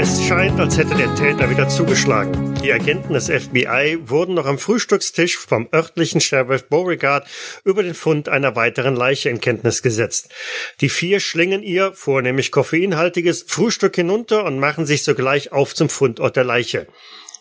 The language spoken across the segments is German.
Es scheint, als hätte der Täter wieder zugeschlagen. Die Agenten des FBI wurden noch am Frühstückstisch vom örtlichen Sheriff Beauregard über den Fund einer weiteren Leiche in Kenntnis gesetzt. Die vier schlingen ihr, vornehmlich koffeinhaltiges, Frühstück hinunter und machen sich sogleich auf zum Fundort der Leiche.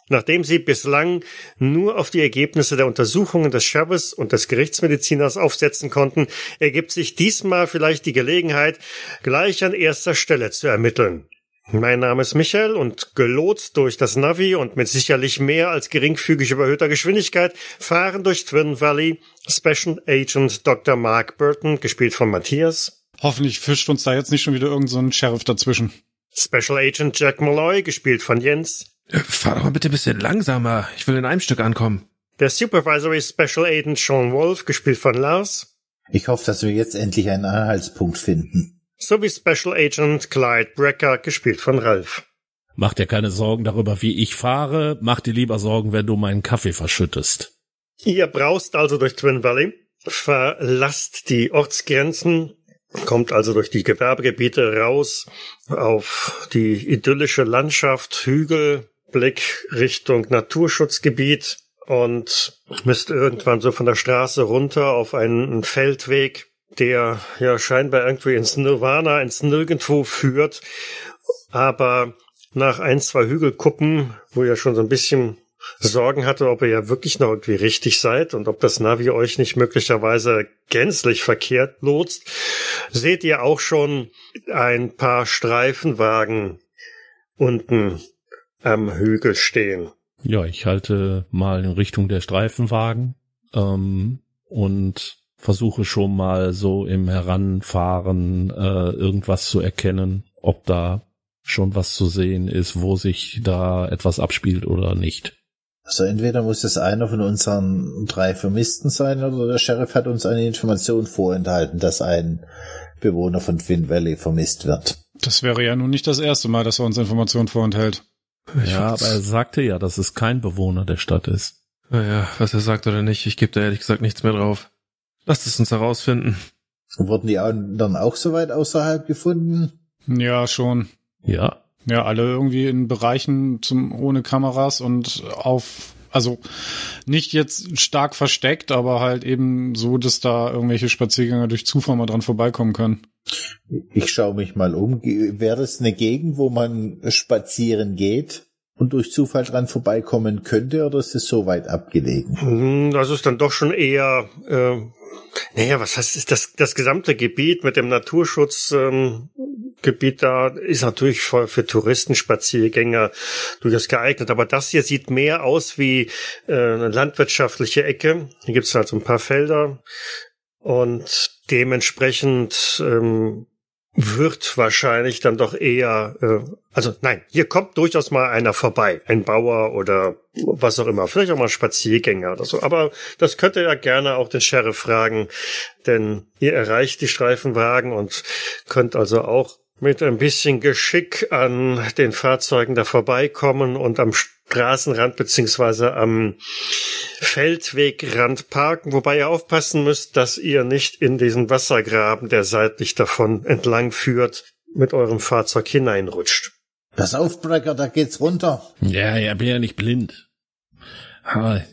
Nachdem sie bislang nur auf die Ergebnisse der Untersuchungen des Sheriffs und des Gerichtsmediziners aufsetzen konnten, ergibt sich diesmal vielleicht die Gelegenheit, gleich an erster Stelle zu ermitteln. Mein Name ist Michael und gelotst durch das Navi und mit sicherlich mehr als geringfügig überhöhter Geschwindigkeit fahren durch Twin Valley Special Agent Dr. Mark Burton, gespielt von Matthias. Hoffentlich fischt uns da jetzt nicht schon wieder irgendein so Sheriff dazwischen. Special Agent Jack Malloy, gespielt von Jens. Fahr doch mal bitte ein bisschen langsamer. Ich will in einem Stück ankommen. Der Supervisory Special Agent Sean Wolf, gespielt von Lars. Ich hoffe, dass wir jetzt endlich einen Anhaltspunkt finden sowie Special Agent Clyde Brecker, gespielt von Ralph. Mach dir keine Sorgen darüber, wie ich fahre. Mach dir lieber Sorgen, wenn du meinen Kaffee verschüttest. Ihr braust also durch Twin Valley, verlasst die Ortsgrenzen, kommt also durch die Gewerbegebiete raus auf die idyllische Landschaft, Hügel, Blick Richtung Naturschutzgebiet und müsst irgendwann so von der Straße runter auf einen Feldweg der ja scheinbar irgendwie ins Nirvana, ins Nirgendwo führt. Aber nach ein, zwei Hügelkuppen, wo ihr schon so ein bisschen Sorgen hatte, ob ihr ja wirklich noch irgendwie richtig seid und ob das Navi euch nicht möglicherweise gänzlich verkehrt lotst, seht ihr auch schon ein paar Streifenwagen unten am Hügel stehen. Ja, ich halte mal in Richtung der Streifenwagen ähm, und versuche schon mal so im Heranfahren äh, irgendwas zu erkennen, ob da schon was zu sehen ist, wo sich da etwas abspielt oder nicht. Also entweder muss es einer von unseren drei Vermissten sein oder der Sheriff hat uns eine Information vorenthalten, dass ein Bewohner von Twin Valley vermisst wird. Das wäre ja nun nicht das erste Mal, dass er uns Informationen vorenthält. Ich ja, aber er sagte ja, dass es kein Bewohner der Stadt ist. Naja, was er sagt oder nicht, ich gebe da ehrlich gesagt nichts mehr drauf. Lasst es uns herausfinden. Wurden die anderen auch so weit außerhalb gefunden? Ja, schon. Ja. Ja, alle irgendwie in Bereichen zum, ohne Kameras und auf, also nicht jetzt stark versteckt, aber halt eben so, dass da irgendwelche Spaziergänger durch Zufall mal dran vorbeikommen können. Ich schaue mich mal um. Wäre das eine Gegend, wo man spazieren geht? und durch Zufall dran vorbeikommen könnte oder ist es so weit abgelegen? Hm, das ist dann doch schon eher äh, naja, was heißt, ist das, das gesamte Gebiet mit dem Naturschutzgebiet ähm, da ist natürlich für, für Touristen, Spaziergänger durchaus geeignet. Aber das hier sieht mehr aus wie äh, eine landwirtschaftliche Ecke. Hier gibt's halt so ein paar Felder und dementsprechend ähm, wird wahrscheinlich dann doch eher, äh, also nein, hier kommt durchaus mal einer vorbei, ein Bauer oder was auch immer, vielleicht auch mal Spaziergänger oder so. Aber das könnt ihr ja gerne auch den Sheriff fragen, denn ihr erreicht die Streifenwagen und könnt also auch mit ein bisschen Geschick an den Fahrzeugen da vorbeikommen und am Straßenrand beziehungsweise am Feldwegrand parken, wobei ihr aufpassen müsst, dass ihr nicht in diesen Wassergraben, der seitlich davon entlang führt, mit eurem Fahrzeug hineinrutscht. Das Aufbrecker, da geht's runter. Ja, ja, bin ja nicht blind.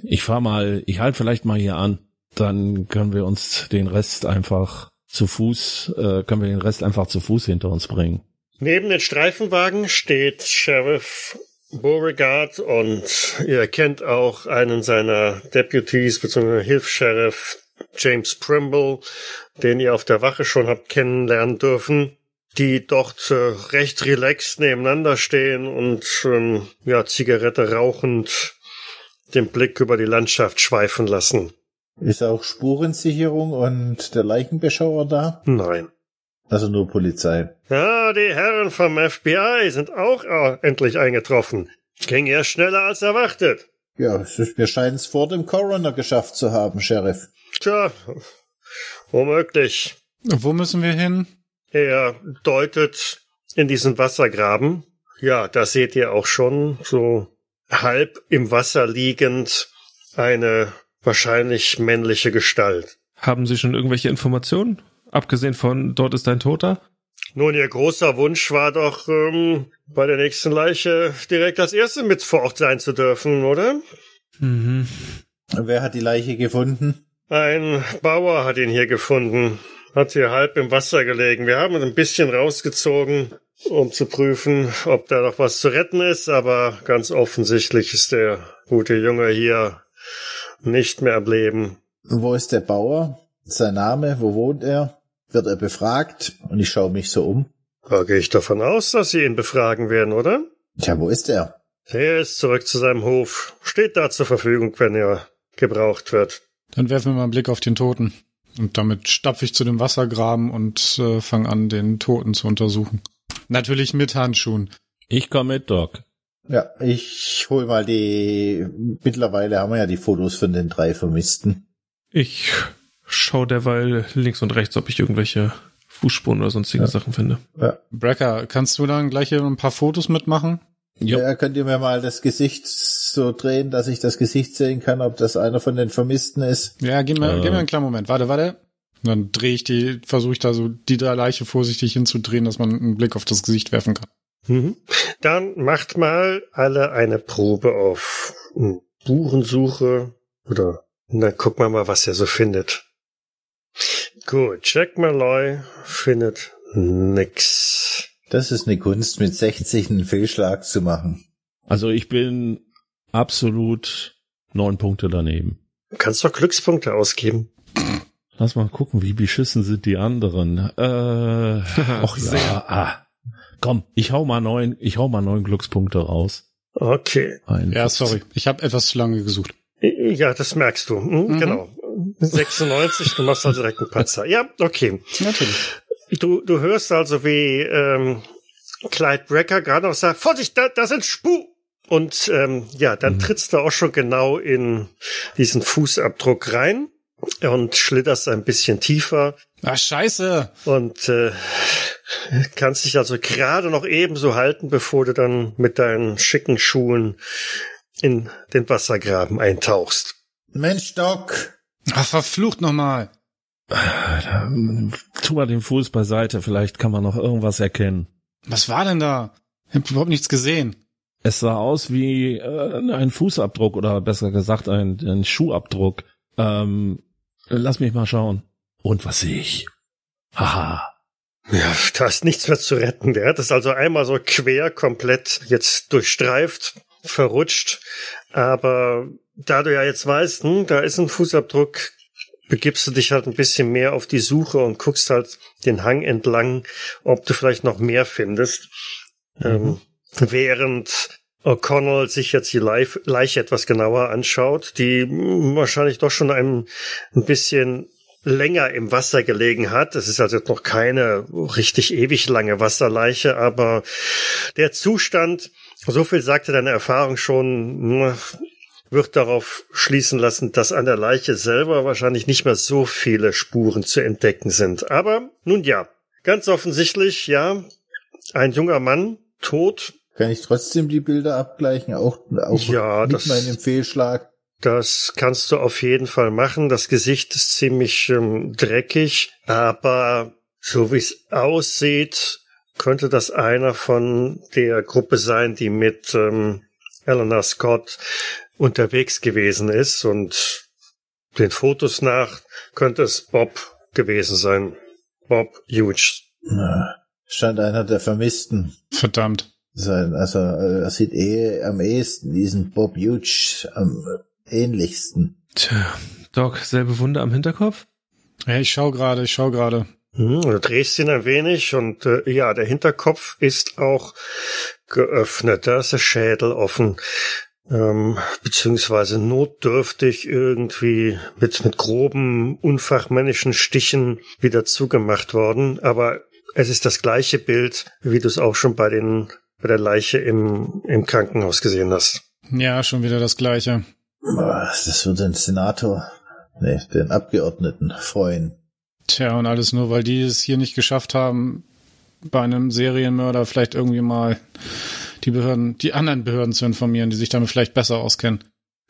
Ich fahr mal, ich halte vielleicht mal hier an. Dann können wir uns den Rest einfach zu Fuß, äh, können wir den Rest einfach zu Fuß hinter uns bringen. Neben den Streifenwagen steht Sheriff Beauregard und ihr kennt auch einen seiner Deputies bzw. Hilfs-Sheriff James Primble, den ihr auf der Wache schon habt kennenlernen dürfen, die dort äh, recht relaxed nebeneinander stehen und ähm, ja Zigarette rauchend den Blick über die Landschaft schweifen lassen. Ist auch Spurensicherung und der Leichenbeschauer da? Nein. Also nur Polizei. Ja, die Herren vom FBI sind auch äh, endlich eingetroffen. Ging ja schneller als erwartet. Ja, wir scheinen es vor dem Coroner geschafft zu haben, Sheriff. Tja, womöglich. Wo müssen wir hin? Er deutet in diesen Wassergraben. Ja, da seht ihr auch schon so halb im Wasser liegend eine wahrscheinlich männliche Gestalt. Haben Sie schon irgendwelche Informationen? Abgesehen von dort ist ein Toter? Nun, Ihr großer Wunsch war doch, ähm, bei der nächsten Leiche direkt als Erste mit vor Ort sein zu dürfen, oder? Mhm. Wer hat die Leiche gefunden? Ein Bauer hat ihn hier gefunden. Hat hier halb im Wasser gelegen. Wir haben ihn ein bisschen rausgezogen, um zu prüfen, ob da noch was zu retten ist, aber ganz offensichtlich ist der gute Junge hier nicht mehr am Leben. Wo ist der Bauer? Sein Name? Wo wohnt er? Wird er befragt? Und ich schaue mich so um. Da gehe ich davon aus, dass Sie ihn befragen werden, oder? Tja, wo ist er? Er ist zurück zu seinem Hof. Steht da zur Verfügung, wenn er gebraucht wird. Dann werfen wir mal einen Blick auf den Toten. Und damit stapfe ich zu dem Wassergraben und äh, fange an, den Toten zu untersuchen. Natürlich mit Handschuhen. Ich komme mit, Doc. Ja, ich hol mal die. Mittlerweile haben wir ja die Fotos von den drei Vermissten. Ich schau derweil links und rechts, ob ich irgendwelche Fußspuren oder sonstige Ja. Sachen finde. Ja. Brecker, kannst du dann gleich hier ein paar Fotos mitmachen? Ja. Ja, könnt ihr mir mal das Gesicht so drehen, dass ich das Gesicht sehen kann, ob das einer von den Vermissten ist? Ja, gib mir, Äh. gib mir einen kleinen Moment. Warte, warte. Und dann drehe ich die, versuche ich da so die da Leiche vorsichtig hinzudrehen, dass man einen Blick auf das Gesicht werfen kann. Mhm. Dann macht mal alle eine Probe auf Spurensuche oder na guck mal mal, was er so findet. Gut, Jack Malloy findet nix. Das ist eine Kunst, mit 60 einen Fehlschlag zu machen. Also ich bin absolut neun Punkte daneben. Du kannst doch Glückspunkte ausgeben. Lass mal gucken, wie beschissen sind die anderen. Äh, ach ja, ah. Komm, ich hau mal neun, ich hau mal neun Glückspunkte raus. Okay. Ein Ja, sorry. Ich habe etwas zu lange gesucht. Ja, das merkst du. Hm, Mhm. Genau. 96, du machst also direkt einen Patzer. Ja, okay. Natürlich. Du, du hörst also, wie ähm, Clyde Brecker gerade noch sagt, Vorsicht, da, da sind Spu! Und ähm, ja, dann trittst du auch schon genau in diesen Fußabdruck rein und schlitterst ein bisschen tiefer Ach, scheiße. und äh, kannst dich also gerade noch ebenso halten, bevor du dann mit deinen schicken Schuhen in den Wassergraben eintauchst. Mensch, Doc! Ach, verflucht nochmal. Tu mal den Fuß beiseite, vielleicht kann man noch irgendwas erkennen. Was war denn da? Ich hab überhaupt nichts gesehen. Es sah aus wie äh, ein Fußabdruck oder besser gesagt ein, ein Schuhabdruck. Ähm, lass mich mal schauen. Und was sehe ich? Haha. Ja, da ist nichts mehr zu retten. Der hat es also einmal so quer komplett jetzt durchstreift, verrutscht. Aber da du ja jetzt weißt, hm, da ist ein Fußabdruck, begibst du dich halt ein bisschen mehr auf die Suche und guckst halt den Hang entlang, ob du vielleicht noch mehr findest. Ähm, während O'Connell sich jetzt die Leiche etwas genauer anschaut, die hm, wahrscheinlich doch schon ein, ein bisschen länger im Wasser gelegen hat. Es ist also noch keine richtig ewig lange Wasserleiche, aber der Zustand, so viel sagte deine Erfahrung schon, hm, wird darauf schließen lassen, dass an der Leiche selber wahrscheinlich nicht mehr so viele Spuren zu entdecken sind. Aber nun ja, ganz offensichtlich, ja, ein junger Mann, tot, Kann ich trotzdem die Bilder abgleichen, auch, auch Ja, mit das- meinem Fehlschlag? Das kannst du auf jeden Fall machen. Das Gesicht ist ziemlich ähm, dreckig, aber so wie es aussieht, könnte das einer von der Gruppe sein, die mit ähm, Eleanor Scott unterwegs gewesen ist. Und den Fotos nach könnte es Bob gewesen sein. Bob Huge. Na, Scheint einer der Vermissten Verdammt. sein. Also äh, er sieht eh am ehesten diesen Bob Huge am ähnlichsten. Tja, Doc, selbe Wunde am Hinterkopf? Ja, ich schau gerade, ich schau gerade. Hm, Du drehst ihn ein wenig und äh, ja, der Hinterkopf ist auch geöffnet. Da ist der Schädel offen. Ähm, beziehungsweise notdürftig irgendwie mit, mit groben, unfachmännischen Stichen wieder zugemacht worden. Aber es ist das gleiche Bild, wie du es auch schon bei den, bei der Leiche im, im Krankenhaus gesehen hast. Ja, schon wieder das Gleiche. Das wird den Senator, nee, den Abgeordneten freuen. Tja, und alles nur, weil die es hier nicht geschafft haben, bei einem Serienmörder vielleicht irgendwie mal die Behörden, die anderen Behörden zu informieren, die sich damit vielleicht besser auskennen.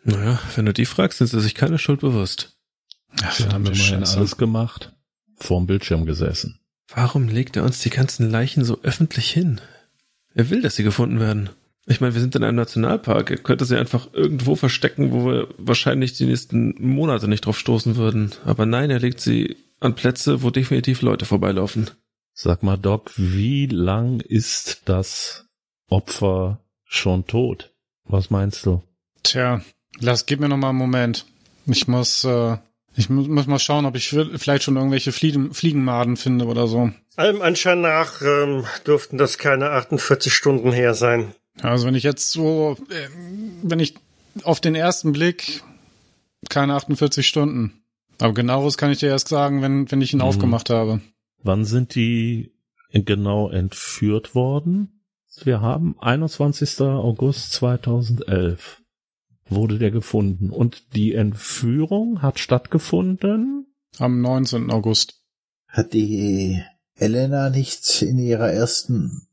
Naja, wenn du die fragst, sind sie sich keine Schuld bewusst. Ach, Wir haben verdammte immerhin Scheiße. alles gemacht. Vorm Bildschirm gesessen. Warum legt er uns die ganzen Leichen so öffentlich hin? Er will, dass sie gefunden werden. Ich meine, wir sind in einem Nationalpark. Er könnte sie einfach irgendwo verstecken, wo wir wahrscheinlich die nächsten Monate nicht drauf stoßen würden. Aber nein, er legt sie an Plätze, wo definitiv Leute vorbeilaufen. Sag mal, Doc, wie lang ist das Opfer schon tot? Was meinst du? Tja, lass, gib mir noch mal einen Moment. Ich muss, äh, ich muss, muss mal schauen, ob ich vielleicht schon irgendwelche Fliegen, Fliegenmaden finde oder so. Allem Anschein nach ähm, dürften das keine 48 Stunden her sein. Also wenn ich jetzt so, äh, wenn ich auf den ersten Blick keine 48 Stunden. Aber genaueres kann ich dir erst sagen, wenn, wenn ich ihn mhm. aufgemacht habe. Wann sind die genau entführt worden? Wir haben 21. August 2011 wurde der gefunden. Und die Entführung hat stattgefunden? Am 19. August. Hat die Elena nicht in ihrer ersten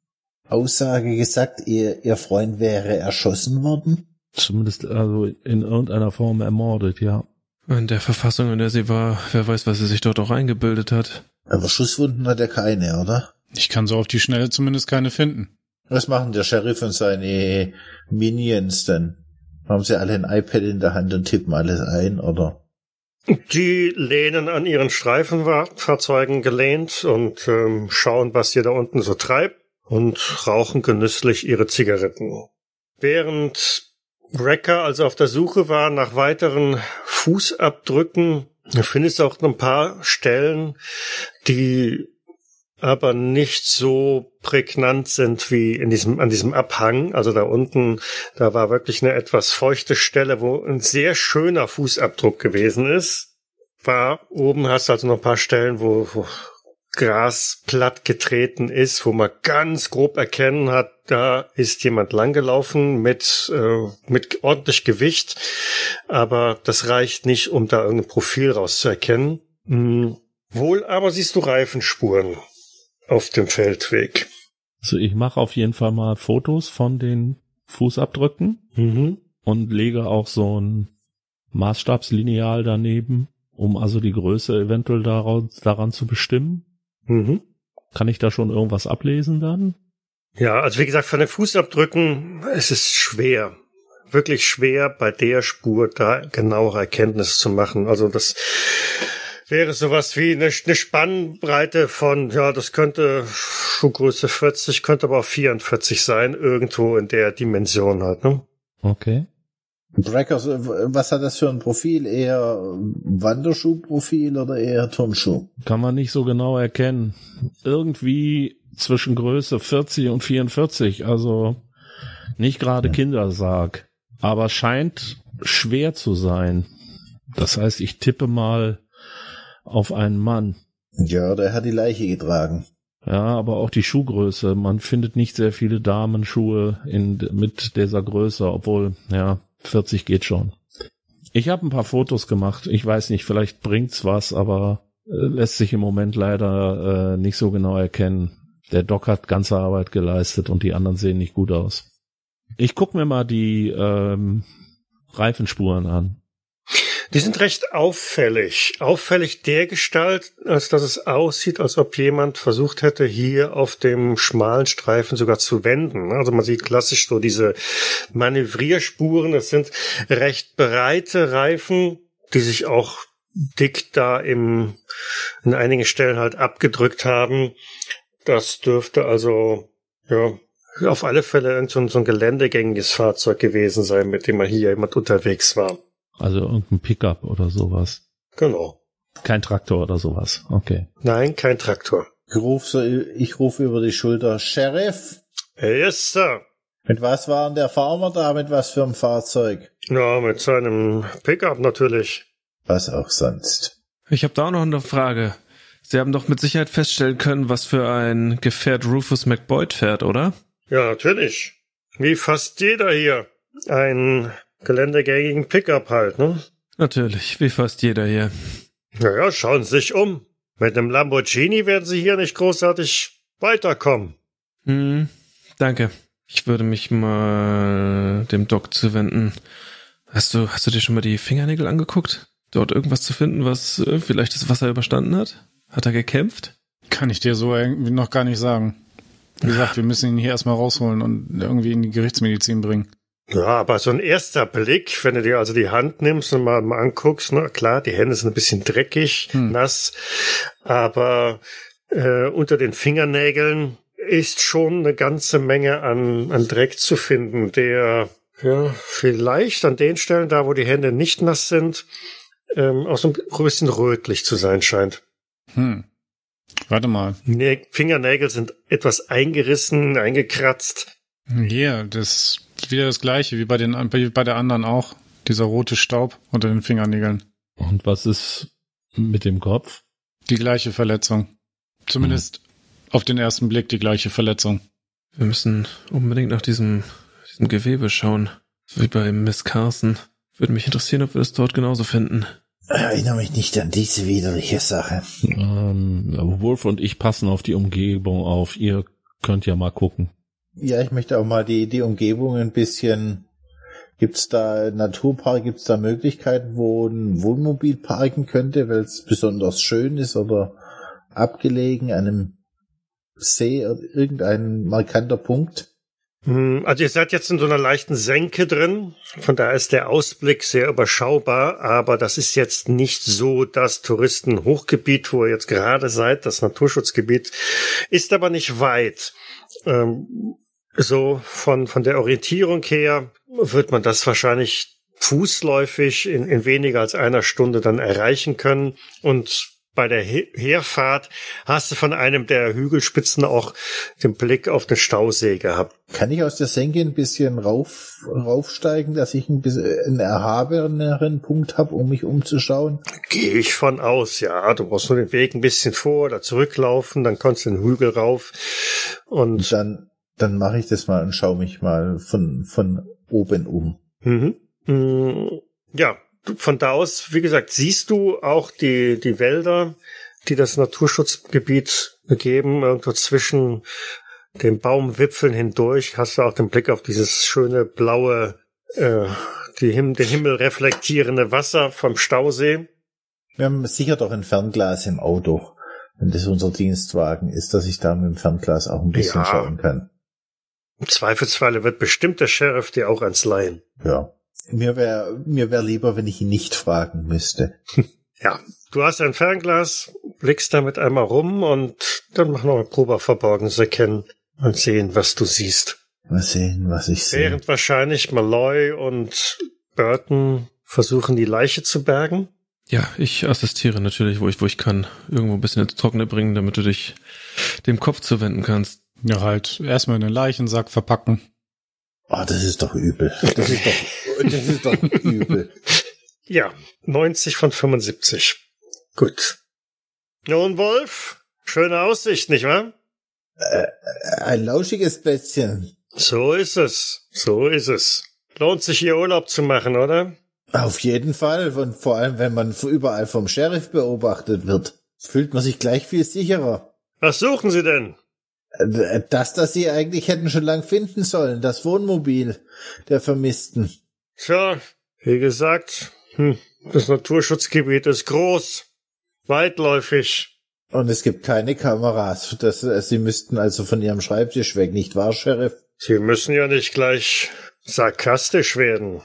Aussage gesagt, ihr, ihr Freund wäre erschossen worden? Zumindest also in irgendeiner Form ermordet, ja. In der Verfassung, in der sie war, wer weiß, was sie sich dort auch eingebildet hat. Aber Schusswunden hat er keine, oder? Ich kann so auf die Schnelle zumindest keine finden. Was machen der Sheriff und seine Minions denn? Haben sie alle ein iPad in der Hand und tippen alles ein, oder? Die lehnen an ihren Streifenfahrzeugen gelehnt und ähm, schauen, was ihr da unten so treibt und rauchen genüsslich ihre Zigaretten. Während Wrecker also auf der Suche war nach weiteren Fußabdrücken, findest du auch ein paar Stellen, die aber nicht so prägnant sind wie in diesem, an diesem Abhang. Also da unten, da war wirklich eine etwas feuchte Stelle, wo ein sehr schöner Fußabdruck gewesen ist. War oben hast du also noch ein paar Stellen, wo, wo Gras platt getreten ist, wo man ganz grob erkennen hat, da ist jemand langgelaufen mit, äh, mit ordentlich Gewicht, aber das reicht nicht, um da irgendein Profil rauszuerkennen. Hm. Wohl aber siehst du Reifenspuren auf dem Feldweg. Also ich mache auf jeden Fall mal Fotos von den Fußabdrücken mhm. und lege auch so ein Maßstabslineal daneben, um also die Größe eventuell daran, daran zu bestimmen. Mhm. Kann ich da schon irgendwas ablesen dann? Ja, also wie gesagt, von den Fußabdrücken, es ist schwer. Wirklich schwer, bei der Spur da genauere Erkenntnisse zu machen. Also das wäre sowas wie eine, eine Spannbreite von, ja, das könnte Schuhgröße 40, könnte aber auch 44 sein, irgendwo in der Dimension halt, ne? Okay. Breckers, was hat das für ein Profil? Eher Wanderschuhprofil oder eher Turnschuh? Kann man nicht so genau erkennen. Irgendwie zwischen Größe 40 und 44, also nicht gerade ja. Kindersarg, aber scheint schwer zu sein. Das heißt, ich tippe mal auf einen Mann. Ja, der hat die Leiche getragen. Ja, aber auch die Schuhgröße. Man findet nicht sehr viele Damenschuhe in, mit dieser Größe, obwohl, ja, 40 geht schon. Ich habe ein paar Fotos gemacht. Ich weiß nicht, vielleicht bringt's was, aber äh, lässt sich im Moment leider äh, nicht so genau erkennen. Der Doc hat ganze Arbeit geleistet und die anderen sehen nicht gut aus. Ich guck mir mal die ähm, Reifenspuren an. Die sind recht auffällig. Auffällig der Gestalt, als dass es aussieht, als ob jemand versucht hätte, hier auf dem schmalen Streifen sogar zu wenden. Also man sieht klassisch so diese Manövrierspuren. Es sind recht breite Reifen, die sich auch dick da im, in einigen Stellen halt abgedrückt haben. Das dürfte also, ja, auf alle Fälle so ein, geländegängiges Fahrzeug gewesen sein, mit dem mal hier jemand unterwegs war. Also irgendein Pickup oder sowas. Genau. Kein Traktor oder sowas. Okay. Nein, kein Traktor. Ich rufe, ich rufe über die Schulter, Sheriff! Yes, Sir. Mit was war denn der Farmer da? Mit was für einem Fahrzeug? Ja, mit seinem Pickup natürlich. Was auch sonst. Ich habe da auch noch eine Frage. Sie haben doch mit Sicherheit feststellen können, was für ein Gefährt Rufus McBoyd fährt, oder? Ja, natürlich. Wie fast jeder hier. Ein geländegängigen Pickup halt, ne? Natürlich, wie fast jeder hier. Naja, schauen Sie sich um. Mit einem Lamborghini werden Sie hier nicht großartig weiterkommen. Hm, danke. Ich würde mich mal dem Doc zuwenden. Hast du, hast du dir schon mal die Fingernägel angeguckt? Dort irgendwas zu finden, was äh, vielleicht das Wasser überstanden hat? Hat er gekämpft? Kann ich dir so irgendwie noch gar nicht sagen. Wie gesagt, wir müssen ihn hier erstmal rausholen und irgendwie in die Gerichtsmedizin bringen. Ja, aber so ein erster Blick, wenn du dir also die Hand nimmst und mal, mal anguckst, ne, klar, die Hände sind ein bisschen dreckig, Hm. nass, aber äh, unter den Fingernägeln ist schon eine ganze Menge an, an Dreck zu finden, der ja vielleicht an den Stellen, da wo die Hände nicht nass sind, ähm, auch so ein bisschen rötlich zu sein scheint. Hm. Warte mal. Nä Fingernägel sind etwas eingerissen, eingekratzt. Hier, das ist wieder das gleiche wie bei den wie bei der anderen auch. Dieser rote Staub unter den Fingernägeln. Und was ist mit dem Kopf? Die gleiche Verletzung. Zumindest auf den ersten Blick die gleiche Verletzung. Wir müssen unbedingt nach diesem, diesem Gewebe schauen. Wie bei Miss Carson. Würde mich interessieren, ob wir das dort genauso finden. Erinnere mich nicht an diese widerliche Sache. Ähm, Wolf und ich passen auf die Umgebung auf. Ihr könnt ja mal gucken. Ja, ich möchte auch mal die, die Umgebung ein bisschen. Gibt's da Naturpark, gibt's da Möglichkeiten, wo ein Wohnmobil parken könnte, weil es besonders schön ist oder abgelegen einem See oder irgendein markanter Punkt? Hm, Also ihr seid jetzt in so einer leichten Senke drin, von daher ist der Ausblick sehr überschaubar, aber das ist jetzt nicht so das Touristenhochgebiet, wo ihr jetzt gerade seid, das Naturschutzgebiet, ist aber nicht weit. Ähm, so von, von der Orientierung her wird man das wahrscheinlich fußläufig in, in weniger als einer Stunde dann erreichen können. Und bei der He Herfahrt hast du von einem der Hügelspitzen auch den Blick auf den Stausee gehabt. Kann ich aus der Senke ein bisschen rauf, raufsteigen, dass ich ein bisschen einen erhabeneren Punkt habe, um mich umzuschauen? Gehe ich von aus, ja. Du musst nur den Weg ein bisschen vor oder zurücklaufen, dann kommst du den Hügel rauf. Und Und dann, dann mache ich das mal und schaue mich mal von, von oben um. mhm. Mm, ja, von da aus, wie gesagt, siehst du auch die, die Wälder, die das Naturschutzgebiet geben, irgendwo zwischen den Baumwipfeln hindurch hast du auch den Blick auf dieses schöne blaue, äh, die Him den Himmel reflektierende Wasser vom Stausee. Wir haben sicher doch ein Fernglas im Auto, wenn das unser Dienstwagen ist, dass ich da mit dem Fernglas auch ein bisschen Ja. schauen kann. Im Zweifelsfalle wird bestimmt der Sheriff dir auch eins leihen. Ja. Mir wäre mir wär lieber, wenn ich ihn nicht fragen müsste. Ja, du hast ein Fernglas, blickst damit einmal rum und dann mach noch eine Probe auf Verborgenes erkennen und sehen, was du siehst. Mal sehen, was ich sehe. Während wahrscheinlich Malloy und Burton versuchen, die Leiche zu bergen. Ja, ich assistiere natürlich, wo ich, wo ich kann. Irgendwo ein bisschen ins Trockene bringen, damit du dich dem Kopf zuwenden kannst. Ja, halt erstmal in den Leichensack verpacken. Oh, das ist doch übel. Das ist doch, das ist doch übel. Ja, 90 von 75. Gut. Nun, Wolf, schöne Aussicht, nicht wahr? Ein lauschiges Plätzchen. So ist es. So ist es. Lohnt sich hier Urlaub zu machen, oder? Auf jeden Fall. Und vor allem, wenn man überall vom Sheriff beobachtet wird, fühlt man sich gleich viel sicherer. Was suchen Sie denn? Äh, Das, das sie eigentlich hätten schon lang finden sollen, das Wohnmobil der Vermissten. Tja, wie gesagt, hm, das Naturschutzgebiet ist groß, weitläufig. Und es gibt keine Kameras. Das, äh, sie müssten also von ihrem Schreibtisch weg, nicht wahr, Sheriff? Sie müssen ja nicht gleich sarkastisch werden.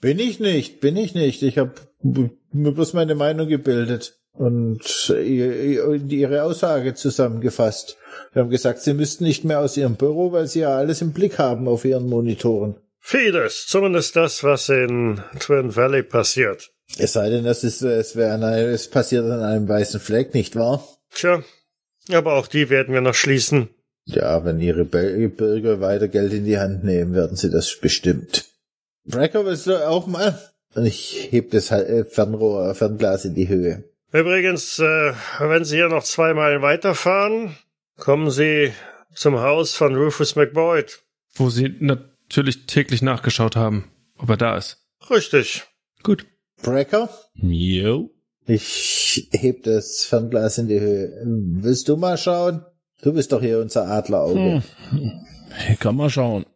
Bin ich nicht, bin ich nicht. Ich habe mir bloß meine Meinung gebildet und ihr- ihre Aussage zusammengefasst. Wir haben gesagt, sie müssten nicht mehr aus ihrem Büro, weil sie ja alles im Blick haben auf ihren Monitoren. Vieles, zumindest das, was in Twin Valley passiert. Es sei denn, es ist, es wäre an es passiert an einem weißen Fleck, nicht wahr? Tja, aber auch die werden wir noch schließen. Ja, wenn ihre Bürger weiter Geld in die Hand nehmen, werden sie das bestimmt. Brecker, willst du auch mal? Und ich heb das äh, Fernrohr, Fernglas in die Höhe. Übrigens, äh, wenn Sie hier noch zwei Meilen weiterfahren, kommen Sie zum Haus von Rufus McBoyd. Wo sie natürlich täglich nachgeschaut haben, ob er da ist. Richtig. Gut. Brecker? Jo. Ich heb das Fernglas in die Höhe. Willst du mal schauen? Du bist doch hier unser Adlerauge. Hm. Kann mal schauen.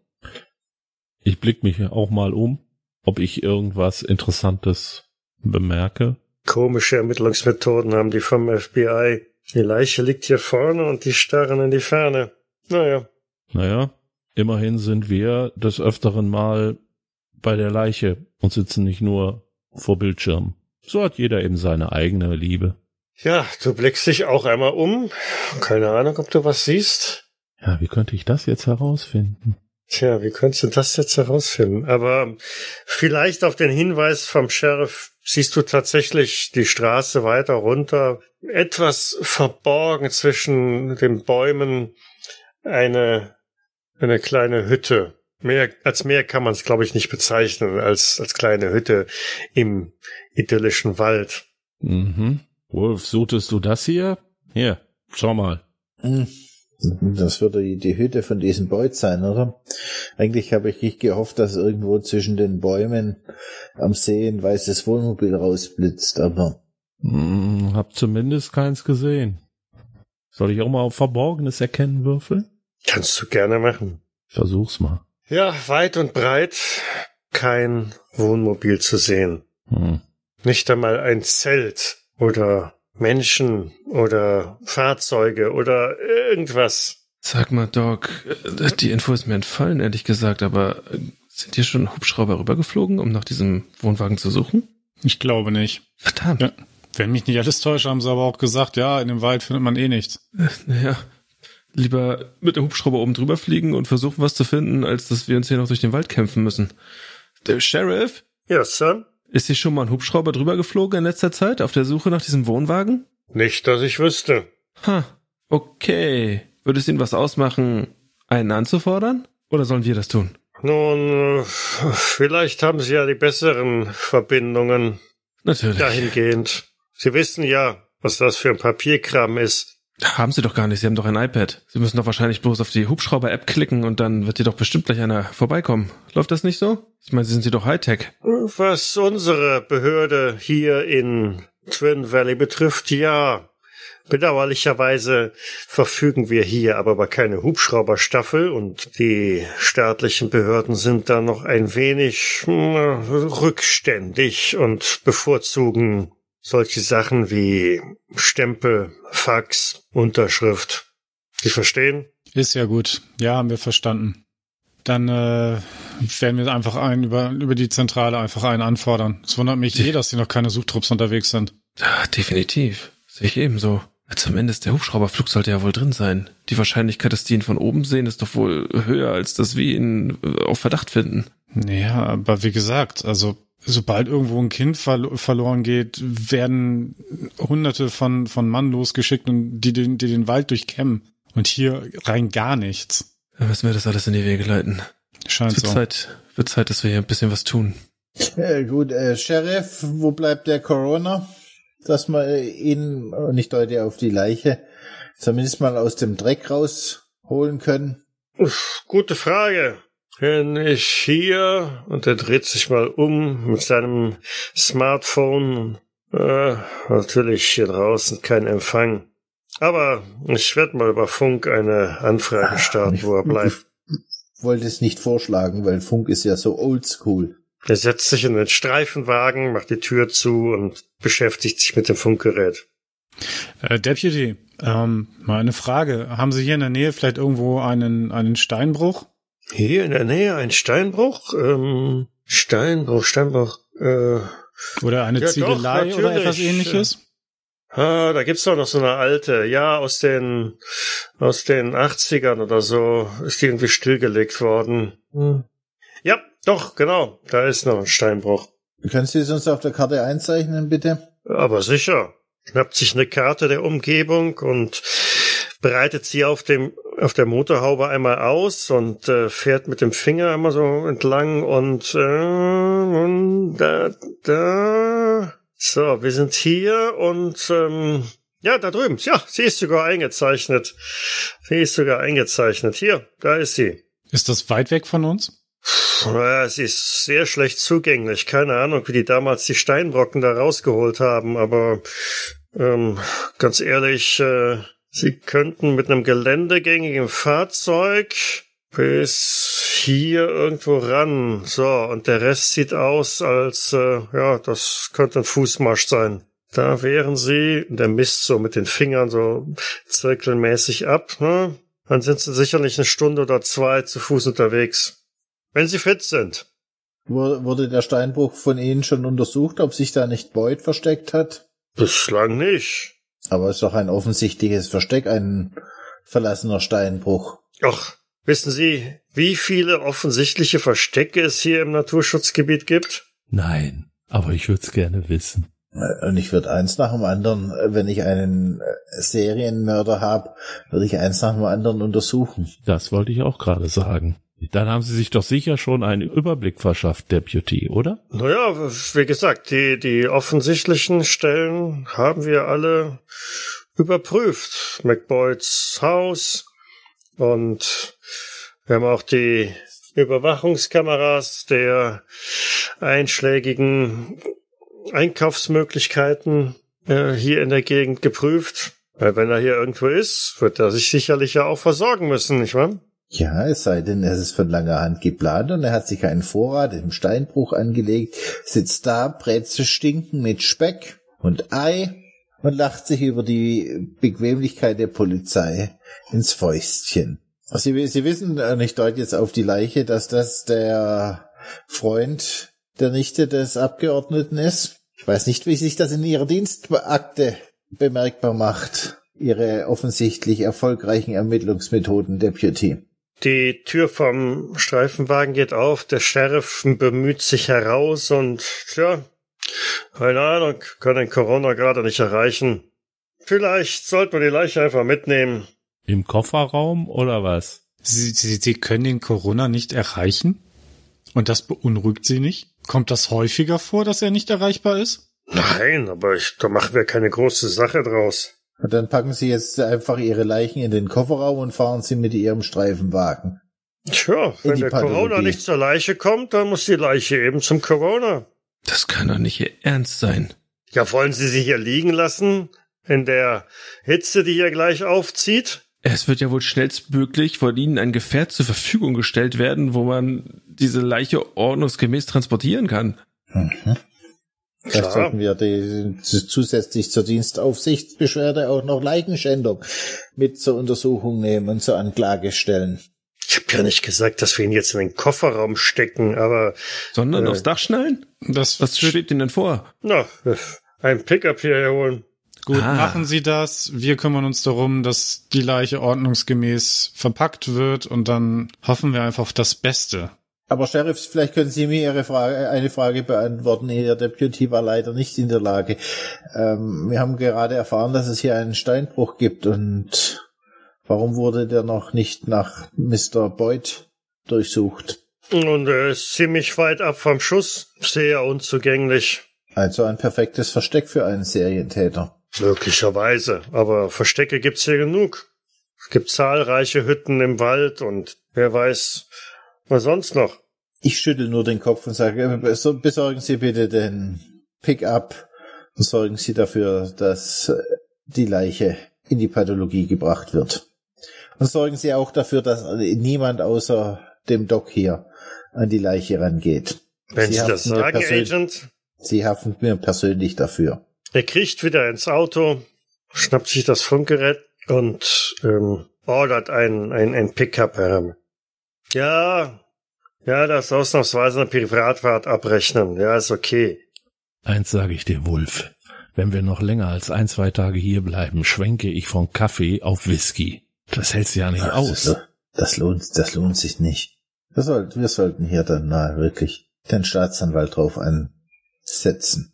Ich blick mich auch mal um, ob ich irgendwas Interessantes bemerke. Komische Ermittlungsmethoden haben die vom FBI. Die Leiche liegt hier vorne und die starren in die Ferne. Naja. Naja, immerhin sind wir des Öfteren mal bei der Leiche und sitzen nicht nur vor Bildschirm. So hat jeder eben seine eigene Liebe. Ja, du blickst dich auch einmal um. Keine Ahnung, ob du was siehst. Ja, wie könnte ich das jetzt herausfinden? Tja, wie könntest du das jetzt herausfinden? Aber vielleicht auf den Hinweis vom Sheriff siehst du tatsächlich die Straße weiter runter, etwas verborgen zwischen den Bäumen, eine, eine kleine Hütte. Mehr, als mehr kann man es, glaube ich, nicht bezeichnen, als, als kleine Hütte im idyllischen Wald. Mhm. Wolf, suchtest du das hier? Hier, schau mal. Hm. Das würde die, die Hütte von diesem Beut sein, oder? Eigentlich habe ich nicht gehofft, dass irgendwo zwischen den Bäumen am See ein weißes Wohnmobil rausblitzt, aber. Hm, hab zumindest keins gesehen. Soll ich auch mal auf Verborgenes erkennen würfeln? Kannst du gerne machen. Versuch's mal. Ja, weit und breit kein Wohnmobil zu sehen. Hm. Nicht einmal ein Zelt oder Menschen oder Fahrzeuge oder irgendwas. Sag mal, Doc, äh, die Info ist mir entfallen, ehrlich gesagt, aber äh, sind hier schon Hubschrauber rübergeflogen, um nach diesem Wohnwagen zu suchen? Ich glaube nicht. Verdammt. Ja. Wenn mich nicht alles täuscht, haben sie aber auch gesagt, ja, in dem Wald findet man eh nichts. Äh, Naja, lieber mit dem Hubschrauber oben drüber fliegen und versuchen, was zu finden, als dass wir uns hier noch durch den Wald kämpfen müssen. Der Sheriff? Ja, Son? Ist hier schon mal ein Hubschrauber drüber geflogen in letzter Zeit auf der Suche nach diesem Wohnwagen? Nicht, dass ich wüsste. Ha, okay. Würde es Ihnen was ausmachen, einen anzufordern? Oder sollen wir das tun? Nun, äh, vielleicht haben Sie ja die besseren Verbindungen Natürlich. dahingehend. Sie wissen ja, was das für ein Papierkram ist. Haben Sie doch gar nicht, Sie haben doch ein iPad. Sie müssen doch wahrscheinlich bloß auf die Hubschrauber-App klicken und dann wird hier doch bestimmt gleich einer vorbeikommen. Läuft das nicht so? Ich meine, Sie sind Sie doch Hightech. Was unsere Behörde hier in Twin Valley betrifft, ja. Bedauerlicherweise verfügen wir hier aber über keine Hubschrauberstaffel und die staatlichen Behörden sind da noch ein wenig hm, rückständig und bevorzugen solche Sachen wie Stempel, Fax, Unterschrift. Sie verstehen? Ist ja gut. Ja, haben wir verstanden. Dann äh, werden wir einfach einen über, über die Zentrale einfach einen anfordern. Es wundert mich eh, dass hier noch keine Suchtrupps unterwegs sind. Ja, definitiv. Sehe ich ebenso. Zumindest der Hubschrauberflug sollte ja wohl drin sein. Die Wahrscheinlichkeit, dass die ihn von oben sehen, ist doch wohl höher, als dass wir ihn äh, auf Verdacht finden. Ja, aber wie gesagt, also sobald irgendwo ein Kind verlo verloren geht, werden hunderte von, von Mann losgeschickt und die den, die den Wald durchkämmen. Und hier rein gar nichts. Dann müssen wir das alles in die Wege leiten. Scheint Es wird so. Zeit, wird Zeit, dass wir hier ein bisschen was tun. Ja, gut, äh, Sheriff, wo bleibt der Corona? Dass wir äh, ihn, äh, nicht Leute auf die Leiche, zumindest mal aus dem Dreck rausholen können. Uff, gute Frage. Bin ich hier und er dreht sich mal um mit seinem Smartphone. Äh, natürlich hier draußen kein Empfang. Aber ich werde mal über Funk eine Anfrage starten, wo er bleibt. Wollte es nicht vorschlagen, weil Funk ist ja so oldschool. Er setzt sich in den Streifenwagen, macht die Tür zu und beschäftigt sich mit dem Funkgerät. Äh, Deputy, ähm, mal eine Frage. Haben Sie hier in der Nähe vielleicht irgendwo einen, einen Steinbruch? Hier in der Nähe ein Steinbruch? Ähm, Steinbruch, Steinbruch. Äh, Oder eine Ja, doch, Ziegelei oder natürlich. etwas ähnliches? Ah, da gibt's doch noch so eine alte, ja, aus den, aus den 80ern oder so, ist die irgendwie stillgelegt worden. Hm. Ja, doch, genau, da ist noch ein Steinbruch. Können Sie es uns auf der Karte einzeichnen, bitte? Aber sicher. Schnappt sich eine Karte der Umgebung und breitet sie auf dem, auf der Motorhaube einmal aus und äh, fährt mit dem Finger einmal so entlang und, äh, und da, da. So, wir sind hier und ähm, ja, da drüben. Ja, sie ist sogar eingezeichnet. Sie ist sogar eingezeichnet. Hier, da ist sie. Ist das weit weg von uns? Ja, sie ist sehr schlecht zugänglich. Keine Ahnung, wie die damals die Steinbrocken da rausgeholt haben, aber ähm, ganz ehrlich, äh, sie könnten mit einem geländegängigen Fahrzeug bis hier irgendwo ran. So, und der Rest sieht aus, als äh, ja, das könnte ein Fußmarsch sein. da wären sie, der misst so mit den Fingern so zirkelmäßig ab, ne? Dann sind sie sicherlich eine Stunde oder zwei zu Fuß unterwegs. Wenn sie fit sind. Wurde der Steinbruch von Ihnen schon untersucht, ob sich da nicht Boyd versteckt hat? Bislang nicht. Aber es ist doch ein offensichtliches Versteck, ein verlassener Steinbruch. Ach, wissen Sie, wie viele offensichtliche Verstecke es hier im Naturschutzgebiet gibt? Nein, aber ich würde es gerne wissen. Und ich würde eins nach dem anderen, wenn ich einen Serienmörder habe, würde ich eins nach dem anderen untersuchen. Das wollte ich auch gerade sagen. Dann haben Sie sich doch sicher schon einen Überblick verschafft, Deputy, oder? Naja, wie gesagt, die, die offensichtlichen Stellen haben wir alle überprüft. McBoyds Haus und wir haben auch die Überwachungskameras der einschlägigen Einkaufsmöglichkeiten äh, hier in der Gegend geprüft. Weil wenn er hier irgendwo ist, wird er sich sicherlich ja auch versorgen müssen, nicht wahr? Ja, es sei denn, es ist von langer Hand geplant und er hat sich einen Vorrat im Steinbruch angelegt, sitzt da, Brezel stinken mit Speck und Ei und lacht sich über die Bequemlichkeit der Polizei ins Fäustchen. Sie, Sie wissen, und ich deute jetzt auf die Leiche, dass das der Freund der Nichte des Abgeordneten ist. Ich weiß nicht, wie sich das in Ihrer Dienstakte bemerkbar macht. Ihre offensichtlich erfolgreichen Ermittlungsmethoden, Deputy. Die Tür vom Streifenwagen geht auf, der Sheriff bemüht sich heraus und, tja, keine Ahnung, kann den Corona gerade nicht erreichen. Vielleicht sollten wir die Leiche einfach mitnehmen. Im Kofferraum oder was? Sie, Sie, Sie können den Corona nicht erreichen? Und das beunruhigt Sie nicht? Kommt das häufiger vor, dass er nicht erreichbar ist? Nein, aber ich, da machen wir keine große Sache draus. Und dann packen Sie jetzt einfach Ihre Leichen in den Kofferraum und fahren Sie mit Ihrem Streifenwagen. Tja, wenn der Pathologie. Corona nicht zur Leiche kommt, dann muss die Leiche eben zum Corona. Das kann doch nicht Ihr Ernst sein. Ja, wollen Sie sie hier liegen lassen? In der Hitze, die hier gleich aufzieht? Es wird ja wohl schnellstmöglich von Ihnen ein Gefährt zur Verfügung gestellt werden, wo man diese Leiche ordnungsgemäß transportieren kann. Mhm. Vielleicht Klar. sollten wir die, zusätzlich zur Dienstaufsichtsbeschwerde auch noch Leichenschändung mit zur Untersuchung nehmen und zur Anklage stellen. Ich habe ja nicht gesagt, dass wir ihn jetzt in den Kofferraum stecken, aber Sondern Äh. aufs Dach schnallen? Das Was schwebt Ihnen denn vor? na, ein Pickup hierher holen. Gut, Ah. machen Sie das. Wir kümmern uns darum, dass die Leiche ordnungsgemäß verpackt wird und dann hoffen wir einfach auf das Beste. Aber Sheriff, vielleicht können Sie mir Ihre Frage, eine Frage beantworten. Ihr Deputy war leider nicht in der Lage. Ähm, wir haben gerade erfahren, dass es hier einen Steinbruch gibt und warum wurde der noch nicht nach Mr. Boyd durchsucht? Und er ist ziemlich weit ab vom Schuss, sehr unzugänglich. Also ein perfektes Versteck für einen Serientäter. Möglicherweise, aber Verstecke gibt's hier genug. Es gibt zahlreiche Hütten im Wald und wer weiß, was sonst noch. Ich schüttel nur den Kopf und sage, äh, beso- besorgen Sie bitte den Pickup und sorgen Sie dafür, dass äh, die Leiche in die Pathologie gebracht wird. Und sorgen Sie auch dafür, dass niemand außer dem Doc hier an die Leiche rangeht. Wenn Sie Sie, das sagen, persönlich- Agent. Sie haften mir persönlich dafür. Er kriecht wieder ins Auto, schnappt sich das Funkgerät und ähm, ordert ein, ein, ein Pickup heran. Ja, ja, das ausnahmsweise eine Privatfahrt abrechnen. Ja, ist okay. Eins sage ich dir, Wulf. Wenn wir noch länger als ein, zwei Tage hier bleiben, schwenke ich von Kaffee auf Whisky. Das hältst du ja nicht Ach, aus. Das, das lohnt, das lohnt sich nicht. Wir sollten, wir sollten hier dann mal wirklich den Staatsanwalt drauf ansetzen.